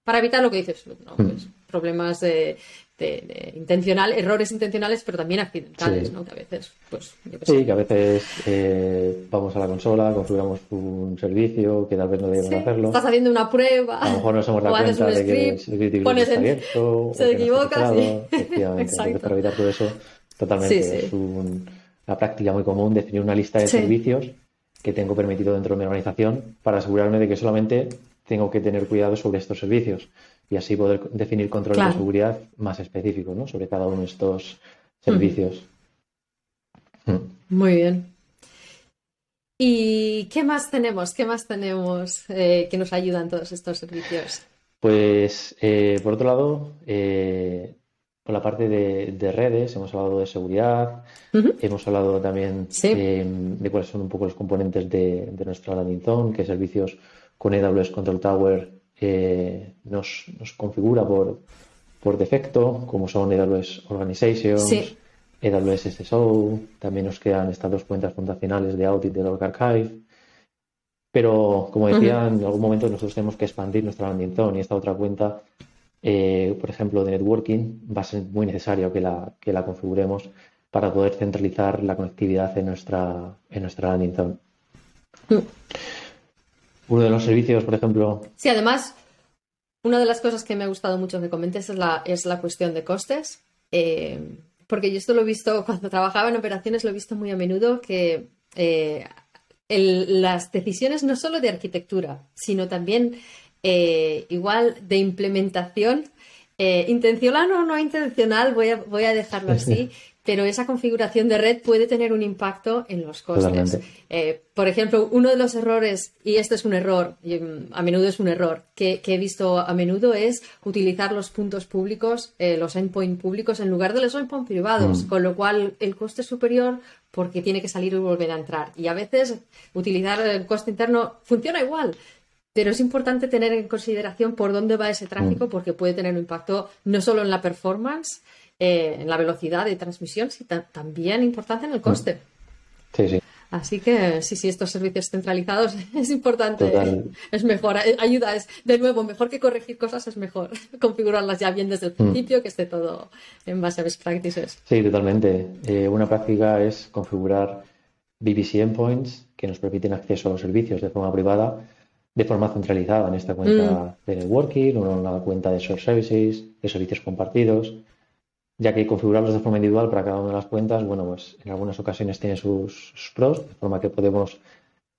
Para evitar lo que dices, pues, problemas de, de, intencional, errores intencionales, pero también accidentales, ¿no? Que a veces, pues, Sí, que a veces eh, vamos a la consola, configuramos un servicio que tal vez no debemos hacerlo. Estás haciendo una prueba. A lo mejor nos hemos dado cuenta de que el pones está abierto. Se equivoca, sí. Efectivamente. para evitar todo eso, totalmente. Es una práctica muy común definir una lista de servicios que tengo permitido dentro de mi organización para asegurarme de que solamente tengo que tener cuidado sobre estos servicios y así poder definir controles de seguridad más específicos ¿no? sobre cada uno de estos servicios. Mm. Muy bien. ¿Y qué más tenemos? ¿Qué más tenemos eh, que nos ayudan todos estos servicios? Pues, eh, por otro lado, eh, por la parte de, redes, hemos hablado de seguridad, hemos hablado también de cuáles son un poco los componentes de, de nuestra landing zone, qué servicios con AWS Control Tower nos, configura por, por defecto, como son AWS Organizations, AWS SSO, también nos quedan estas dos cuentas fundacionales de Audit de Log Archive. Pero, como decía, en algún momento nosotros tenemos que expandir nuestra landing zone y esta otra cuenta, eh, por ejemplo, de networking, va a ser muy necesario que la, que la configuremos para poder centralizar la conectividad en nuestra, en nuestra landing zone. Mm. Uno de los servicios, por ejemplo. Sí, además, una de las cosas que me ha gustado mucho que comentes es la, es la cuestión de costes. Eh, porque yo esto lo he visto cuando trabajaba en operaciones, lo he visto muy a menudo que las decisiones no solo de arquitectura, sino también igual de implementación eh, intencional o no intencional, voy a, voy a dejarlo así, pero esa configuración de red puede tener un impacto en los costes. Eh, por ejemplo, uno de los errores, y esto es un error, mm, a menudo es un error, que, he visto a menudo es utilizar los puntos públicos, eh, los endpoint públicos, en lugar de los endpoint privados, mm. con lo cual el coste es superior porque tiene que salir y volver a entrar. Y a veces utilizar el coste interno funciona igual, pero es importante tener en consideración por dónde va ese tráfico mm. porque puede tener un impacto no solo en la performance, eh, en la velocidad de transmisión, sino también importante en el coste. Sí, sí. Así que sí, sí, estos servicios centralizados es importante, es mejor, eh, ayuda, es de nuevo, mejor que corregir cosas, es mejor configurarlas ya bien desde el mm. principio, que esté todo en base a best practices. Sí, totalmente. Eh, una práctica es configurar BBC endpoints que nos permiten acceso a los servicios de forma privada de forma centralizada en esta cuenta mm. de networking o en la cuenta de short services, de servicios compartidos, ya que configurarlos de forma individual para cada una de las cuentas, bueno, pues en algunas ocasiones tiene sus, pros, de forma que podemos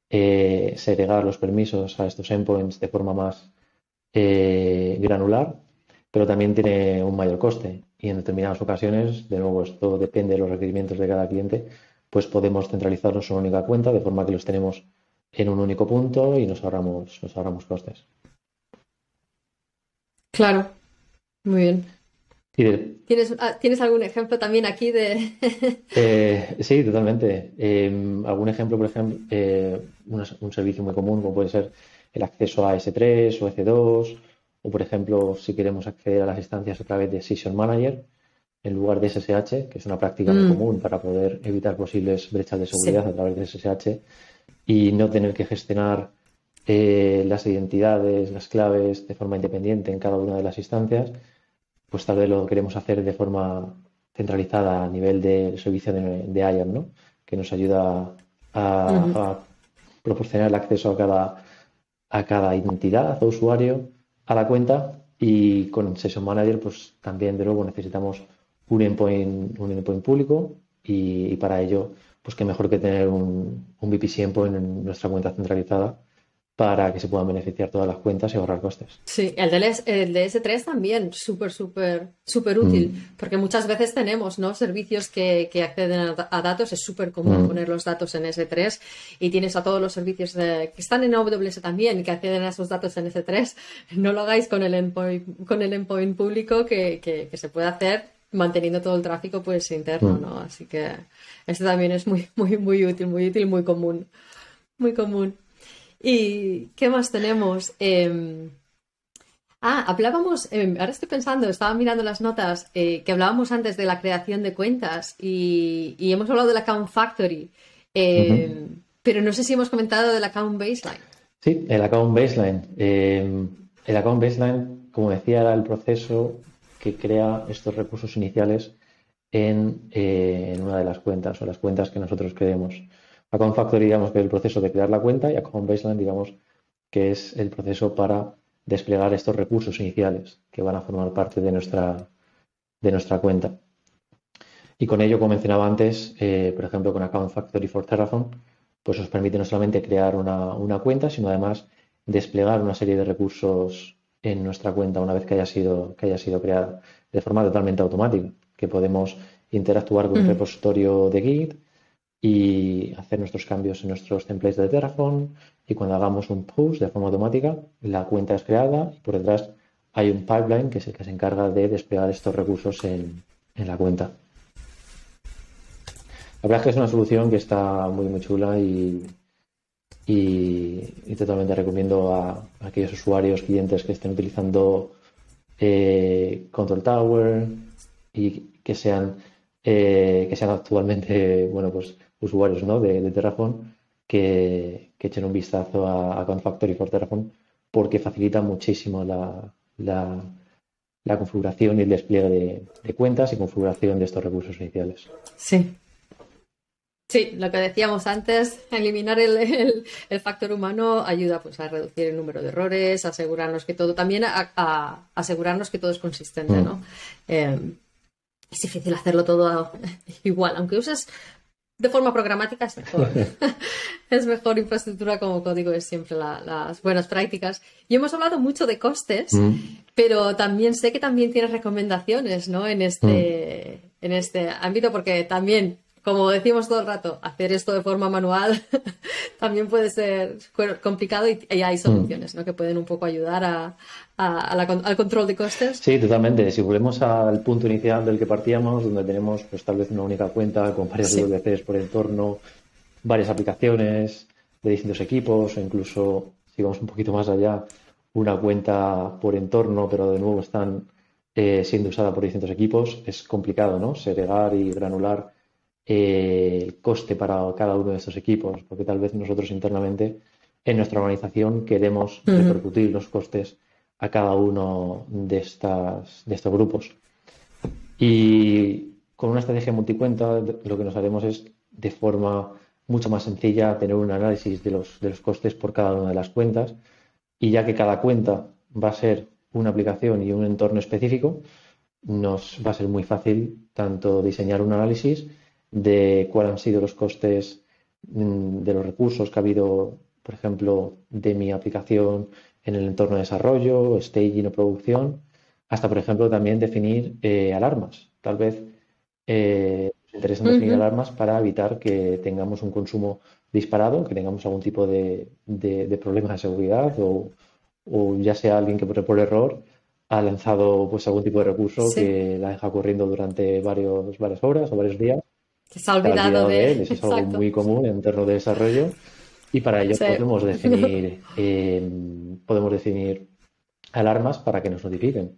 eh, segregar los permisos a estos endpoints de forma más eh, granular, pero también tiene un mayor coste y en determinadas ocasiones, de nuevo, esto depende de los requerimientos de cada cliente, pues podemos centralizarlos en una única cuenta de forma que los tenemos en un único punto y nos ahorramos, nos ahorramos costes. Claro, muy bien. ¿Tienes, ah, ¿Tienes, algún ejemplo también aquí de...? Eh, sí, totalmente. Em, algún ejemplo, por ejemplo, eh, un servicio muy común como puede ser el acceso a S3 o EC2, o por ejemplo, si queremos acceder a las instancias a través de Session Manager en lugar de SSH, que es una práctica muy mm. común para poder evitar posibles brechas de seguridad a través de SSH, y no tener que gestionar eh, las identidades, las claves de forma independiente en cada una de las instancias, pues tal vez lo queremos hacer de forma centralizada a nivel del servicio de, de IAM, ¿no? que nos ayuda a, proporcionar el acceso a cada, a cada identidad o usuario a la cuenta y con Session Manager pues también de nuevo necesitamos un endpoint, un endpoint público y para ello pues qué mejor que tener un, un VPC en nuestra cuenta centralizada para que se puedan beneficiar todas las cuentas y ahorrar costes. Sí, el de, el de S3 también, súper, súper, súper útil, mm. porque muchas veces tenemos ¿no? servicios que, acceden a, datos, es súper común mm. poner los datos en S3 y tienes a todos los servicios que están en AWS también que acceden a esos datos en S3. No lo hagáis con el endpoint, con el endpoint público que, que, que se puede hacer manteniendo todo el tráfico pues interno, mm. ¿no? Así que esto también es muy, muy, muy útil, muy útil, muy común. Muy común. ¿Y qué más tenemos? Em, ah, hablábamos, em, ahora estoy pensando, estaba mirando las notas, eh, que hablábamos antes de la creación de cuentas y, hemos hablado del Account Factory, em, pero no sé si hemos comentado del Account Baseline. Sí, el Account Baseline. el Account Baseline, como decía, era el proceso que crea estos recursos iniciales eh, en, una de las cuentas o las cuentas que nosotros creemos. Account Factory, digamos que es el proceso de crear la cuenta y Account Baseline, digamos que es el proceso para desplegar estos recursos iniciales que van a formar parte de nuestra, de nuestra cuenta. Y con ello, como mencionaba antes, eh, por ejemplo, con Account Factory for Terraform, pues nos permite no solamente crear una, una, cuenta, sino además desplegar una serie de recursos en nuestra cuenta una vez que haya sido, que haya sido creada de forma totalmente automática que podemos interactuar con un repositorio de Git y hacer nuestros cambios en nuestros templates de Terraform y cuando hagamos un push de forma automática, la cuenta es creada y por detrás hay un pipeline que es el que se encarga de desplegar estos recursos en, la cuenta. La verdad es que es una solución que está muy muy chula y, y, totalmente recomiendo a, aquellos usuarios, clientes que estén utilizando eh, Control Tower, y que sean, eh, que sean actualmente bueno, pues, usuarios ¿no? de, de Terraform que, echen un vistazo a, a Factory for Terraform porque facilita muchísimo la, la, configuración y el despliegue de, cuentas y configuración de estos recursos iniciales. Sí, Sí, lo que decíamos antes, eliminar el, el, factor humano ayuda pues, a reducir el número de errores, asegurarnos que todo, también a, asegurarnos que todo es consistente, ¿no? Mm. Eh, es difícil hacerlo todo igual, aunque uses de forma programática es mejor. es mejor infraestructura como código, es siempre las buenas prácticas. Y hemos hablado mucho de costes, mm. pero también sé que también tienes recomendaciones ¿no? en, este, mm. en este ámbito, porque también como decimos todo el rato, hacer esto de forma manual también puede ser complicado y, hay soluciones ¿no? que pueden un poco ayudar al control de costes. Sí, totalmente. Si volvemos al punto inicial del que partíamos, donde tenemos pues tal vez una única cuenta con varias sí. por entorno, varias aplicaciones de distintos equipos, o incluso, si vamos un poquito más allá, una cuenta por entorno, pero de nuevo están eh, siendo usada por distintos equipos, es complicado, ¿no? Segregar y granular eh, el coste para cada uno de estos equipos, porque tal vez nosotros internamente en nuestra organización queremos repercutir los costes a cada uno de, estas, de estos grupos. Y con una estrategia multicuenta lo que nos haremos es de forma mucho más sencilla tener un análisis de los, de los costes por cada una de las cuentas y ya que cada cuenta va a ser una aplicación y un entorno específico, nos va a ser muy fácil tanto diseñar un análisis de cuáles han sido los costes mm, de los recursos que ha habido, por ejemplo, de mi aplicación en el entorno de desarrollo, staging o producción, hasta, por ejemplo, también definir eh, alarmas. Tal vez eh, interesa definir alarmas para evitar que tengamos un consumo disparado, que tengamos algún tipo de, de, problema de seguridad o, ya sea alguien que por, error ha lanzado pues algún tipo de recurso que la deja corriendo durante varios, varias horas o varios días se ha olvidado, de, él. Eso es algo muy común en entorno de desarrollo. Y para ello podemos definir em, podemos definir alarmas para que nos notifiquen.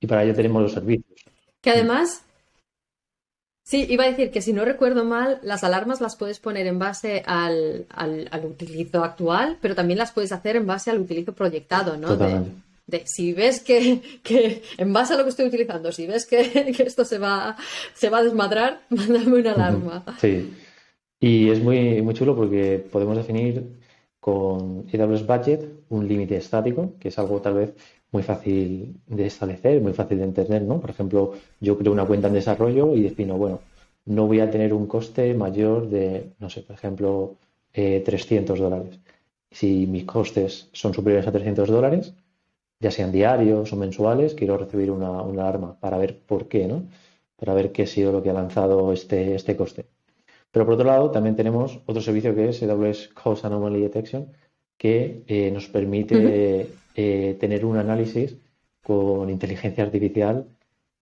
Y para ello tenemos los servicios. Que además, sí, iba a decir que si no recuerdo mal, las alarmas las puedes poner en base al, al, utilizo actual, pero también las puedes hacer en base al utilizo proyectado, ¿no? Si ves que, en base a lo que estoy utilizando, si ves que, esto se va, se va a desmadrar, mándame una alarma. Sí. Y es muy, muy chulo porque podemos definir con AWS Budget un límite estático, que es algo tal vez muy fácil de establecer, muy fácil de entender, ¿no? Por ejemplo, yo creo una cuenta en desarrollo y defino, bueno, no voy a tener un coste mayor de, no sé, por ejemplo, 300 eh, dólares. Si mis costes son superiores a 300 dólares, ya sean diarios o mensuales, quiero recibir una, alarma para ver por qué, ¿no? Para ver qué ha sido lo que ha lanzado este, este coste. Pero por otro lado, también tenemos otro servicio que es AWS Cost Anomaly Detection, que eh, nos permite eh, tener un análisis con inteligencia artificial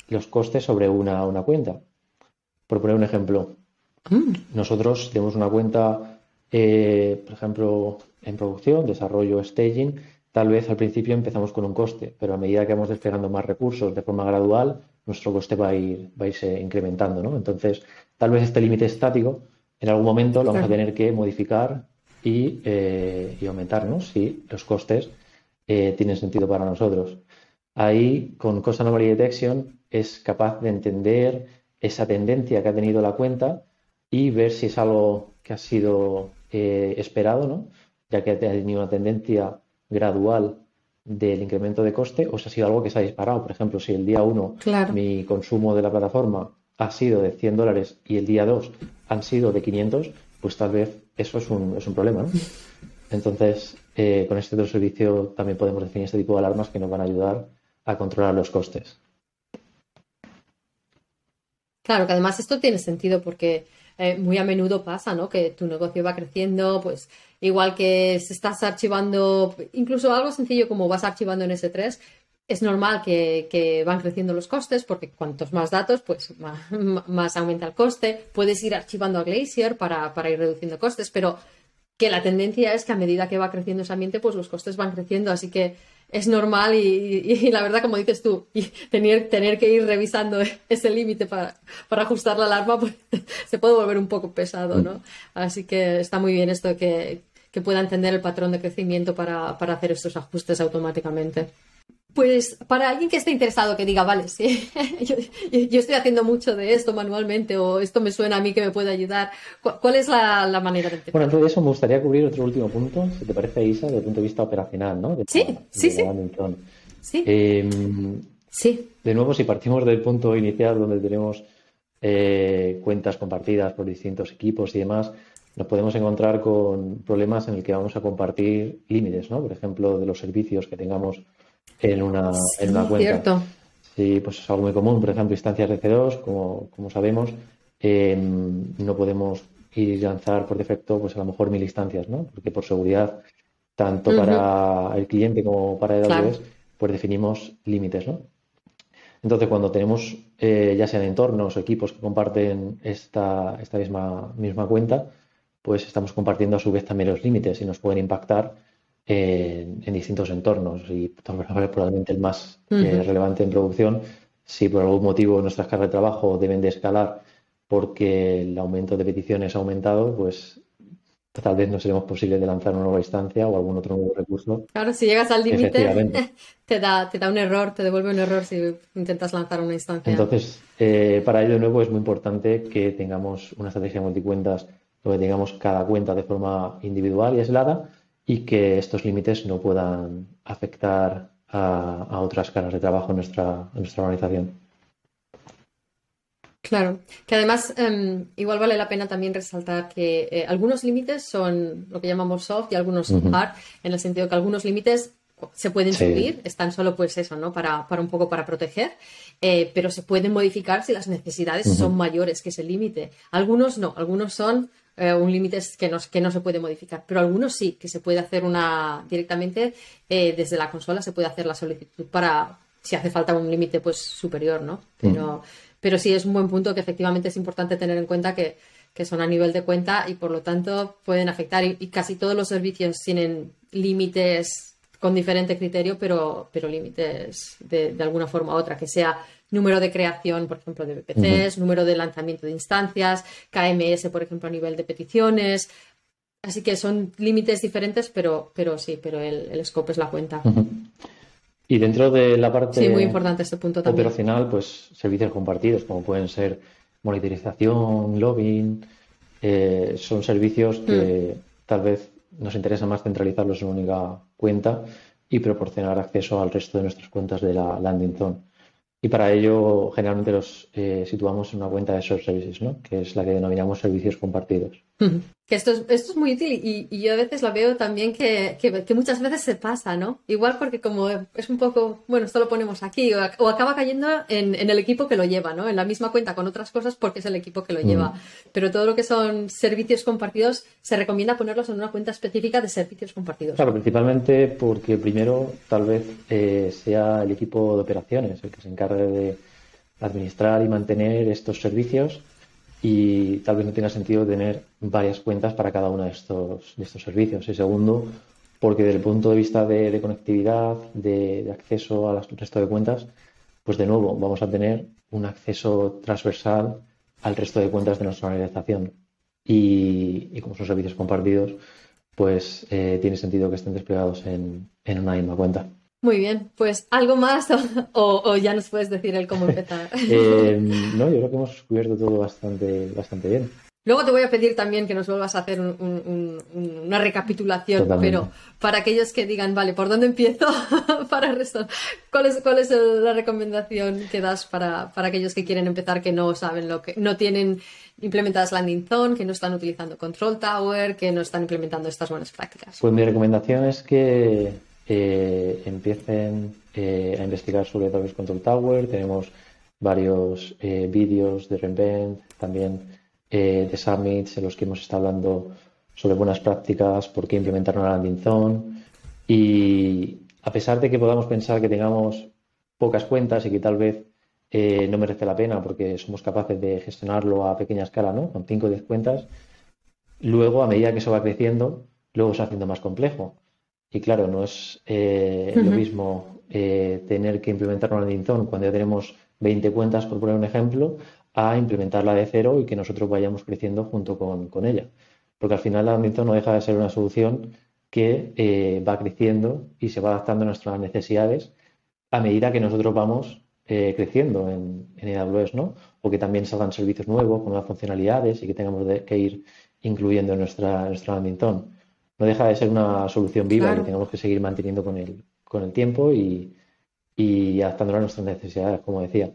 los costes sobre una, una cuenta. Por poner un ejemplo, mm. nosotros tenemos una cuenta, eh, por ejemplo, en producción, desarrollo, staging, Tal vez al principio empezamos con un coste, pero a medida que vamos desplegando más recursos de forma gradual, nuestro coste va a, ir, va a irse incrementando. ¿no? Entonces, tal vez este límite estático, en algún momento lo vamos a tener que modificar y, eh, aumentar ¿no? si los costes eh, tienen sentido para nosotros. Ahí, con Cost Anomaly Detection, es capaz de entender esa tendencia que ha tenido la cuenta y ver si es algo que ha sido eh, esperado, ¿no? ya que ha tenido una tendencia gradual del incremento de coste o si ha sido algo que se ha disparado. Por ejemplo, si el día 1 mi consumo de la plataforma ha sido de 100 dólares y el día 2 han sido de 500, pues tal vez eso es un, es un problema. ¿no? Entonces, eh, con este otro servicio también podemos definir este tipo de alarmas que nos van a ayudar a controlar los costes. Claro, que además esto tiene sentido porque eh, muy a menudo pasa, ¿no? Que tu negocio va creciendo, pues igual que se estás archivando, incluso algo sencillo como vas archivando en S3, es normal que, van creciendo los costes porque cuantos más datos, pues más, aumenta el coste. Puedes ir archivando a Glacier para, para, ir reduciendo costes, pero que la tendencia es que a medida que va creciendo ese ambiente, pues los costes van creciendo. Así que es normal y, la verdad, como dices tú, tener, tener que ir revisando ese límite para, ajustar la alarma, pues se puede volver un poco pesado, ¿no? Así que está muy bien esto que, que pueda entender el patrón de crecimiento para, para hacer estos ajustes automáticamente. Pues para alguien que esté interesado, que diga, vale, sí, yo, estoy haciendo mucho de esto manualmente o esto me suena a mí que me puede ayudar, ¿cuál es la, manera de empezar? Bueno, antes de eso me gustaría cubrir otro último punto, si te parece, Isa, desde el punto de vista operacional, ¿no? sí, sí, sí. Sí. Em, sí. De nuevo, si partimos del punto inicial donde tenemos eh, cuentas compartidas por distintos equipos y demás, nos podemos encontrar con problemas en el que vamos a compartir límites, ¿no? Por ejemplo, de los servicios que tengamos en una, en una cuenta. Cierto. Sí, pues es algo muy común. Por ejemplo, instancias de C2, como, como sabemos, em, no podemos ir lanzar por defecto, pues a lo mejor mil instancias, ¿no? Porque por seguridad, tanto para el cliente como para AWS, pues definimos límites, ¿no? Entonces, cuando tenemos eh, ya sean entornos o equipos que comparten esta, esta misma, misma cuenta, pues estamos compartiendo a su vez también los límites y nos pueden impactar en, distintos entornos. Y probablemente el más eh, relevante en producción, si por algún motivo nuestras cargas de trabajo deben de escalar porque el aumento de peticiones ha aumentado, pues tal vez no seremos posibles de lanzar una nueva instancia o algún otro nuevo recurso. Claro, si llegas al límite, te da, te da un error, te devuelve un error si intentas lanzar una instancia. Entonces, eh, para ello de nuevo es muy importante que tengamos una estrategia de multicuentas donde tengamos cada cuenta de forma individual y aislada y que estos límites no puedan afectar a, otras caras de trabajo en nuestra, en nuestra organización. Claro, que además em, igual vale la pena también resaltar que eh, algunos límites son lo que llamamos soft y algunos hard, en el sentido que algunos límites se pueden subir, están solo pues eso, ¿no? Para, para un poco para proteger, eh, pero se pueden modificar si las necesidades son mayores que ese límite. Algunos no, algunos son eh, un límite que no, que no se puede modificar, pero algunos sí, que se puede hacer una directamente desde la consola, se puede hacer la solicitud para si hace falta un límite pues superior, ¿no? Pero pero sí es un buen punto que efectivamente es importante tener en cuenta que, son a nivel de cuenta y por lo tanto pueden afectar. Y, casi todos los servicios tienen límites con diferente criterio, pero, pero límites de, alguna forma u otra, que sea número de creación, por ejemplo, de VPCs, número de lanzamiento de instancias, KMS, por ejemplo, a nivel de peticiones. Así que son límites diferentes, pero, pero sí, pero el, scope es la cuenta. Y dentro de la parte muy importante este punto operacional, pues servicios compartidos, como pueden ser monitorización, login, eh, son servicios que mm. tal vez nos interesa más centralizarlos en una única cuenta y proporcionar acceso al resto de nuestras cuentas de la landing zone. Y para ello, generalmente los eh, situamos en una cuenta de Source Services, ¿no? que es la que denominamos servicios compartidos. Que esto es, esto es muy útil y, yo a veces lo veo también que, que, muchas veces se pasa, ¿no? Igual porque como es un poco, bueno, esto lo ponemos aquí o, acaba cayendo en, en, el equipo que lo lleva, ¿no? En la misma cuenta con otras cosas porque es el equipo que lo lleva. Mm. Pero todo lo que son servicios compartidos se recomienda ponerlos en una cuenta específica de servicios compartidos. Claro, principalmente porque primero tal vez eh, sea el equipo de operaciones el que se encargue de administrar y mantener estos servicios y tal vez no tenga sentido tener varias cuentas para cada uno de estos, de estos servicios. Y segundo, porque desde el punto de vista de, conectividad, de, acceso al resto de cuentas, pues de nuevo vamos a tener un acceso transversal al resto de cuentas de nuestra organización. Y, como son servicios compartidos, pues eh, tiene sentido que estén desplegados en, en una misma cuenta. Muy bien, pues algo más o, ya nos puedes decir el cómo empezar. Eh, no, yo creo que hemos descubierto todo bastante, bastante bien. Luego te voy a pedir también que nos vuelvas a hacer una recapitulación, pero para aquellos que digan, vale, ¿por dónde empiezo para resto? ¿Cuál es, cuál es la recomendación que das para, para, aquellos que quieren empezar, que no saben lo que, no tienen implementadas Landing Zone, que no están utilizando Control Tower, que no están implementando estas buenas prácticas? Pues mi recomendación es que eh, empiecen eh, a investigar sobre Database Control Tower. Tenemos varios eh, vídeos de Reinvent, también de summits en los que hemos estado hablando sobre buenas prácticas, por qué implementar una landing zone. Y a pesar de que podamos pensar que tengamos pocas cuentas y que tal vez no merece la pena porque somos capaces de gestionarlo a pequeña escala, ¿no? Con 5 o 10 cuentas, luego a medida que eso va creciendo, luego se va haciendo más complejo. Y claro, no es eh, lo mismo eh, tener que implementar una landing cuando ya tenemos 20 cuentas, por poner un ejemplo, a implementarla de cero y que nosotros vayamos creciendo junto con, ella. Porque al final la landing no deja de ser una solución que eh, va creciendo y se va adaptando a nuestras necesidades a medida que nosotros vamos creciendo en, en, AWS, ¿no? O que también salgan servicios nuevos con nuevas funcionalidades y que tengamos que ir incluyendo en nuestra, nuestra landing no deja de ser una solución viva que tenemos que seguir manteniendo con el, con el tiempo y, y adaptándola a nuestras necesidades, como decía.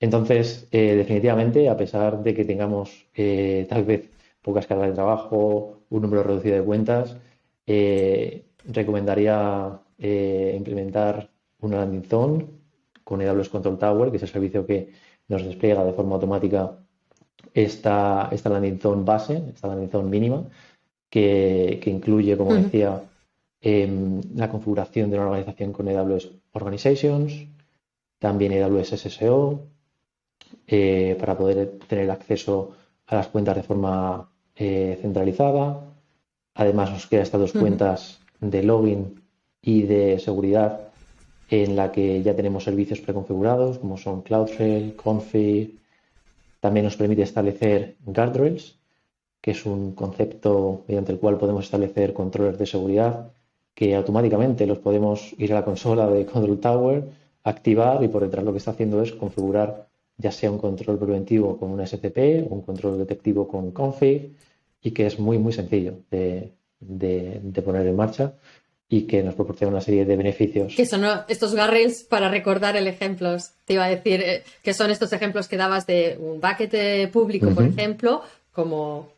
Entonces, eh, definitivamente, a pesar de que tengamos eh, tal vez pocas cargas de trabajo, un número reducido de cuentas, recomendaría implementar una landing zone con AWS Control Tower, que es el servicio que nos despliega de forma automática esta, esta landing zone base, esta landing zone mínima, que, incluye, como decía, em, la configuración de una organización con AWS Organizations, también AWS SSO, eh, para poder tener acceso a las cuentas de forma eh, centralizada. Además, nos queda estas dos cuentas de login y de seguridad en la que ya tenemos servicios preconfigurados como son CloudTrail, Config. También nos permite establecer guardrails, que es un concepto mediante el cual podemos establecer controles de seguridad que automáticamente los podemos ir a la consola de Control Tower, activar y por detrás lo que está haciendo es configurar ya sea un control preventivo con un SCP o un control detectivo con config y que es muy muy sencillo de, de poner en marcha y que nos proporciona una serie de beneficios. Que son estos guardrails para recordar el ejemplo. Te iba a decir eh, que son estos ejemplos que dabas de un bucket público, por ejemplo, como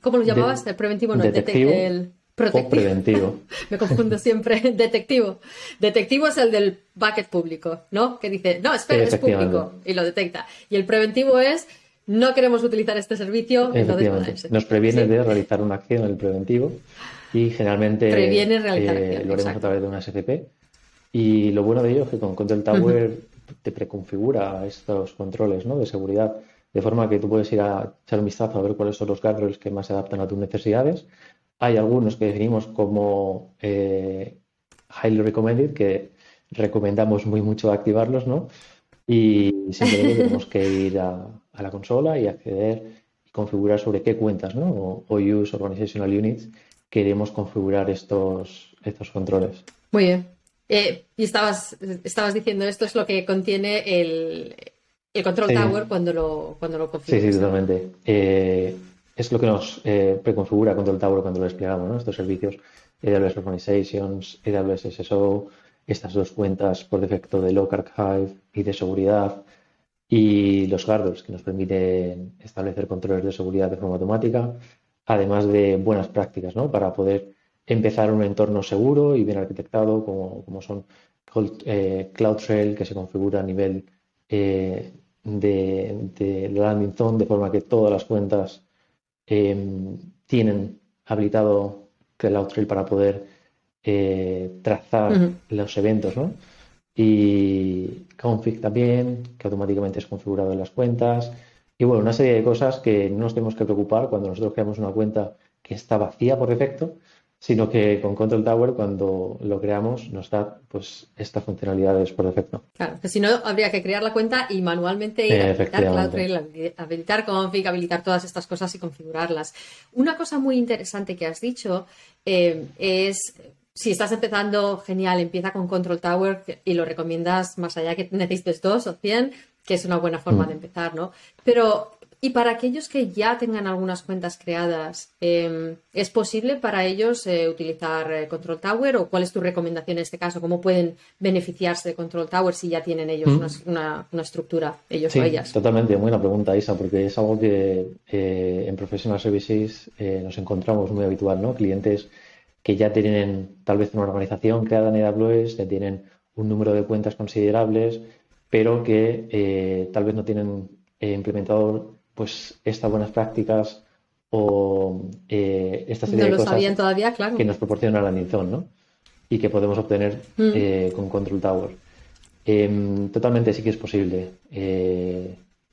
¿Cómo lo llamabas? el preventivo, no, detectivo, el protectivo. preventivo. Me confundo siempre. detectivo. Detectivo es el del bucket público, ¿no? Que dice, no, espera, es público y lo detecta. Y el preventivo es, no queremos utilizar este servicio. Nos previene de realizar una acción en el preventivo y generalmente eh, lo haremos a través de una SCP. Y lo bueno de ello es que con Control Tower te preconfigura estos controles ¿no? de seguridad, de forma que tú puedes ir a echar un vistazo a ver cuáles son los guardrails que más se adaptan a tus necesidades. Hay algunos que definimos como eh, highly recommended, que recomendamos muy mucho activarlos, ¿no? Y simplemente tenemos que ir a, a, la consola y acceder y configurar sobre qué cuentas, ¿no? O, o use organizational units queremos configurar estos, estos controles. Muy bien. Eh, y estabas, estabas diciendo, esto es lo que contiene el, el Control Tower cuando lo, cuando lo configuras. Sí, sí, totalmente. Eh, es lo que nos eh, preconfigura Control Tower cuando lo desplegamos, ¿no? Estos servicios AWS Organizations, AWS SSO, estas dos cuentas por defecto de Local Archive y de seguridad y los guardrails que nos permiten establecer controles de seguridad de forma automática además de buenas prácticas, ¿no? Para poder empezar un entorno seguro y bien arquitectado, como, son eh, CloudTrail, que se configura a nivel eh, de, landing zone, de forma que todas las cuentas em, tienen habilitado CloudTrail para poder eh, trazar los eventos, ¿no? Y config también, que automáticamente es configurado en las cuentas. Y bueno, una serie de cosas que no nos tenemos que preocupar cuando nosotros creamos una cuenta que está vacía por defecto, sino que con Control Tower cuando lo creamos nos da pues estas funcionalidades por defecto. Claro, que si no habría que crear la cuenta y manualmente ir a habilitar habilitar config, habilitar todas estas cosas y configurarlas. Una cosa muy interesante que has dicho eh, es si estás empezando, genial, empieza con Control Tower y lo recomiendas más allá que necesites dos o cien, que es una buena forma de mm. empezar, ¿no? Pero, y para aquellos que ya tengan algunas cuentas creadas, em, ¿es posible para ellos eh, utilizar eh, Control Tower o cuál es tu recomendación en este caso? ¿Cómo pueden beneficiarse de Control Tower si ya tienen ellos mm. una, estructura, ellos sí, o ellas? Totalmente, muy buena pregunta, Isa, porque es algo que eh, en Professional Services nos encontramos muy habitual, ¿no? Clientes que ya tienen tal vez una organización creada en AWS, que tienen un número de cuentas considerables, pero que eh, tal vez no tienen eh, implementado pues estas buenas prácticas o eh, esta serie de cosas todavía, claro. que nos proporciona la Nizon, ¿no? Y que podemos obtener mm. con Control Tower. Em, totalmente sí que es posible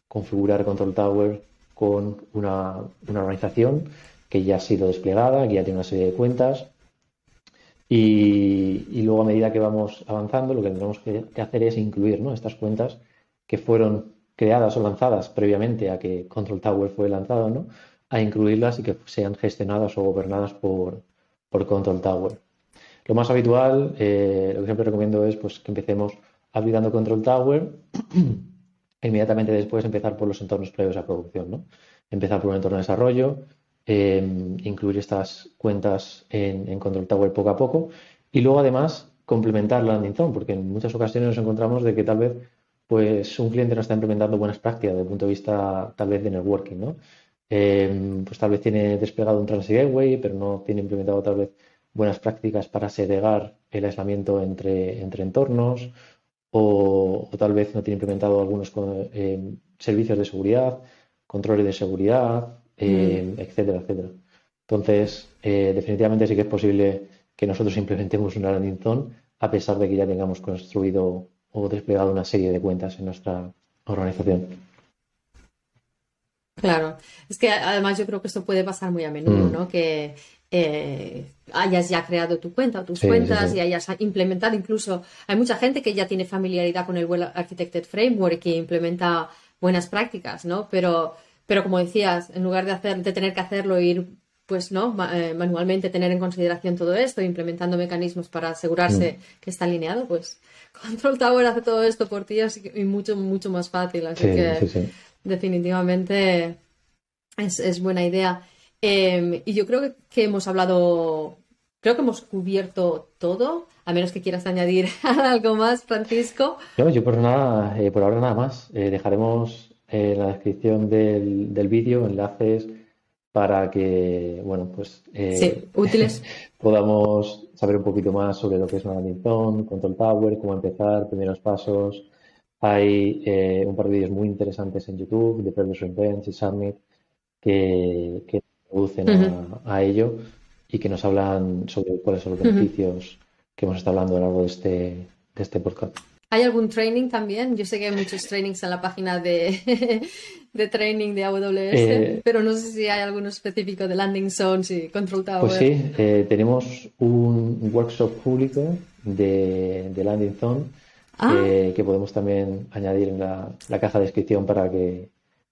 configurar Control Tower con una, una organización que ya ha sido desplegada, que ya tiene una serie de cuentas y, luego a medida que vamos avanzando, lo que tendremos que, hacer es incluir estas cuentas que fueron creadas o lanzadas previamente a que Control Tower fue lanzado, ¿no? a incluirlas y que sean gestionadas o gobernadas por, Control Tower. Lo más habitual, eh, lo que siempre recomiendo es pues, que empecemos habilitando Control Tower e inmediatamente después empezar por los entornos previos a producción. ¿no? Empezar por un entorno de desarrollo, Em, incluir estas cuentas en, Control Tower poco a poco y luego además complementar la landing zone, porque en muchas ocasiones nos encontramos de que tal vez pues un cliente no está implementando buenas prácticas desde el punto de vista tal vez de networking, ¿no? Eh, pues tal vez tiene desplegado un Transit Gateway, pero no tiene implementado tal vez buenas prácticas para segregar el aislamiento entre, entre entornos o, tal vez no tiene implementado algunos eh, servicios de seguridad, controles de seguridad, eh, mm. etcétera, etcétera. Entonces, definitivamente sí que es posible que nosotros implementemos una landing zone a pesar de que ya tengamos construido o desplegado una serie de cuentas en nuestra organización. Claro, es que además yo creo que esto puede pasar muy a menudo, mm. ¿no? Que eh, hayas ya creado tu cuenta o tus cuentas y hayas implementado incluso, hay mucha gente que ya tiene familiaridad con el Well Architected Framework y implementa buenas prácticas, ¿no? Pero, pero como decías, en lugar de, hacer, de tener que hacerlo, ir pues no eh, manualmente tener en consideración todo esto, implementando mecanismos para asegurarse mm. que está alineado, pues Control Tower hace todo esto por ti y mucho, mucho más fácil. Así que definitivamente es, buena idea. Em, y yo creo que, hemos hablado, creo que hemos cubierto todo, a menos que quieras añadir algo más, Francisco. yo por, nada, eh, por ahora nada más. Eh, dejaremos en la descripción del, del vídeo enlaces para que, bueno, pues eh, útiles. podamos saber un poquito más sobre lo que es una landing zone, Control Tower, cómo empezar, primeros pasos. Hay eh, un par de vídeos muy interesantes en YouTube de Previous Reinvent y Summit que, que introducen a, ello y que nos hablan sobre cuáles son los beneficios que hemos estado hablando a lo largo de este, de este podcast. ¿Hay algún training también? Yo sé que hay muchos trainings en la página de, de training de AWS, eh, pero no sé si hay alguno específico de landing zones y control tower. Pues sí, eh, tenemos un workshop público de, de landing zone ah. que podemos también añadir en la, caja de descripción para que,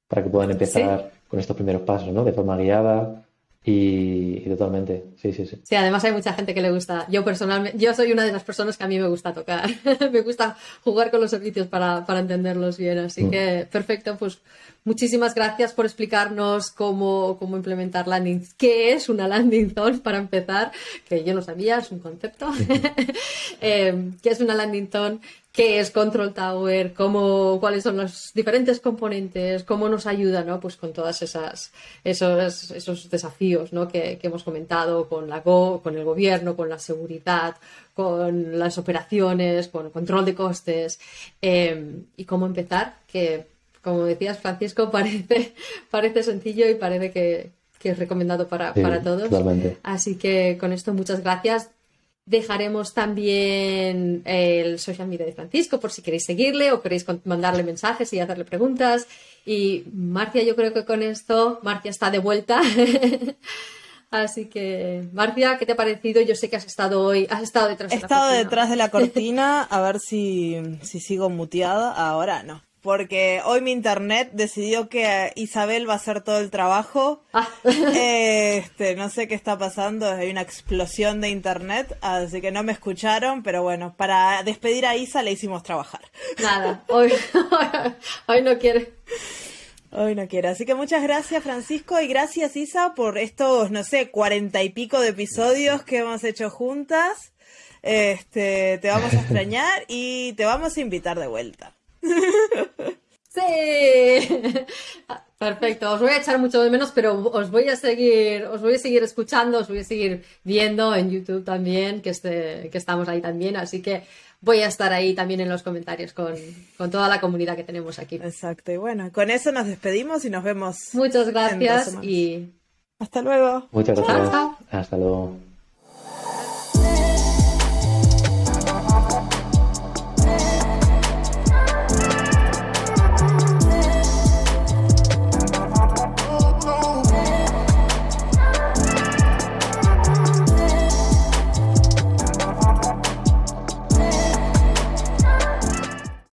para que puedan empezar con estos primeros pasos, ¿no? De forma guiada, y, totalmente, sí, sí, sí. Sí, además hay mucha gente que le gusta. Yo personalmente, yo soy una de las personas que a mí me gusta tocar. me gusta jugar con los servicios para, para entenderlos bien. Así mm. que, perfecto, pues muchísimas gracias por explicarnos cómo, cómo implementar landing. ¿Qué es una landing zone para empezar? Que yo no sabía, es un concepto. eh, ¿Qué es una landing zone? qué es Control Tower, cómo, cuáles son los diferentes componentes, cómo nos ayuda, ¿no? Pues con esas, esos, esos desafíos, ¿no? Que, hemos comentado con la Go, con el gobierno, con la seguridad, con las operaciones, con el control de costes, em, y cómo empezar, que, como decías, Francisco, parece, parece sencillo y parece que, es recomendado para, para todos. Así que con esto, muchas gracias. Dejaremos también el social media de Francisco por si queréis seguirle o queréis mandarle mensajes y hacerle preguntas. Y Marcia, yo creo que con esto, Marcia está de vuelta. Así que, Marcia, ¿qué te ha parecido? Yo sé que has estado hoy, has estado detrás de la cortina. He estado detrás de la cortina, a ver si, si sigo muteada. Ahora no porque hoy mi internet decidió que Isabel va a hacer todo el trabajo. Ah. Este, no sé qué está pasando, hay una explosión de internet, así que no me escucharon, pero bueno, para despedir a Isa le hicimos trabajar. Nada, hoy, hoy no quiere. Hoy no quiere. Así que muchas gracias, Francisco, y gracias, Isa, por estos, no sé, cuarenta y pico de episodios que hemos hecho juntas. Este, te vamos a extrañar y te vamos a invitar de vuelta. Sí. Perfecto, os voy a echar mucho de menos, pero os voy a seguir, os voy a seguir escuchando, os voy a seguir viendo en YouTube también, que, este, que estamos ahí también, así que voy a estar ahí también en los comentarios con, con, toda la comunidad que tenemos aquí. Exacto, y bueno, con eso nos despedimos y nos vemos. Muchas gracias y hasta luego. Muchas gracias. Hasta luego.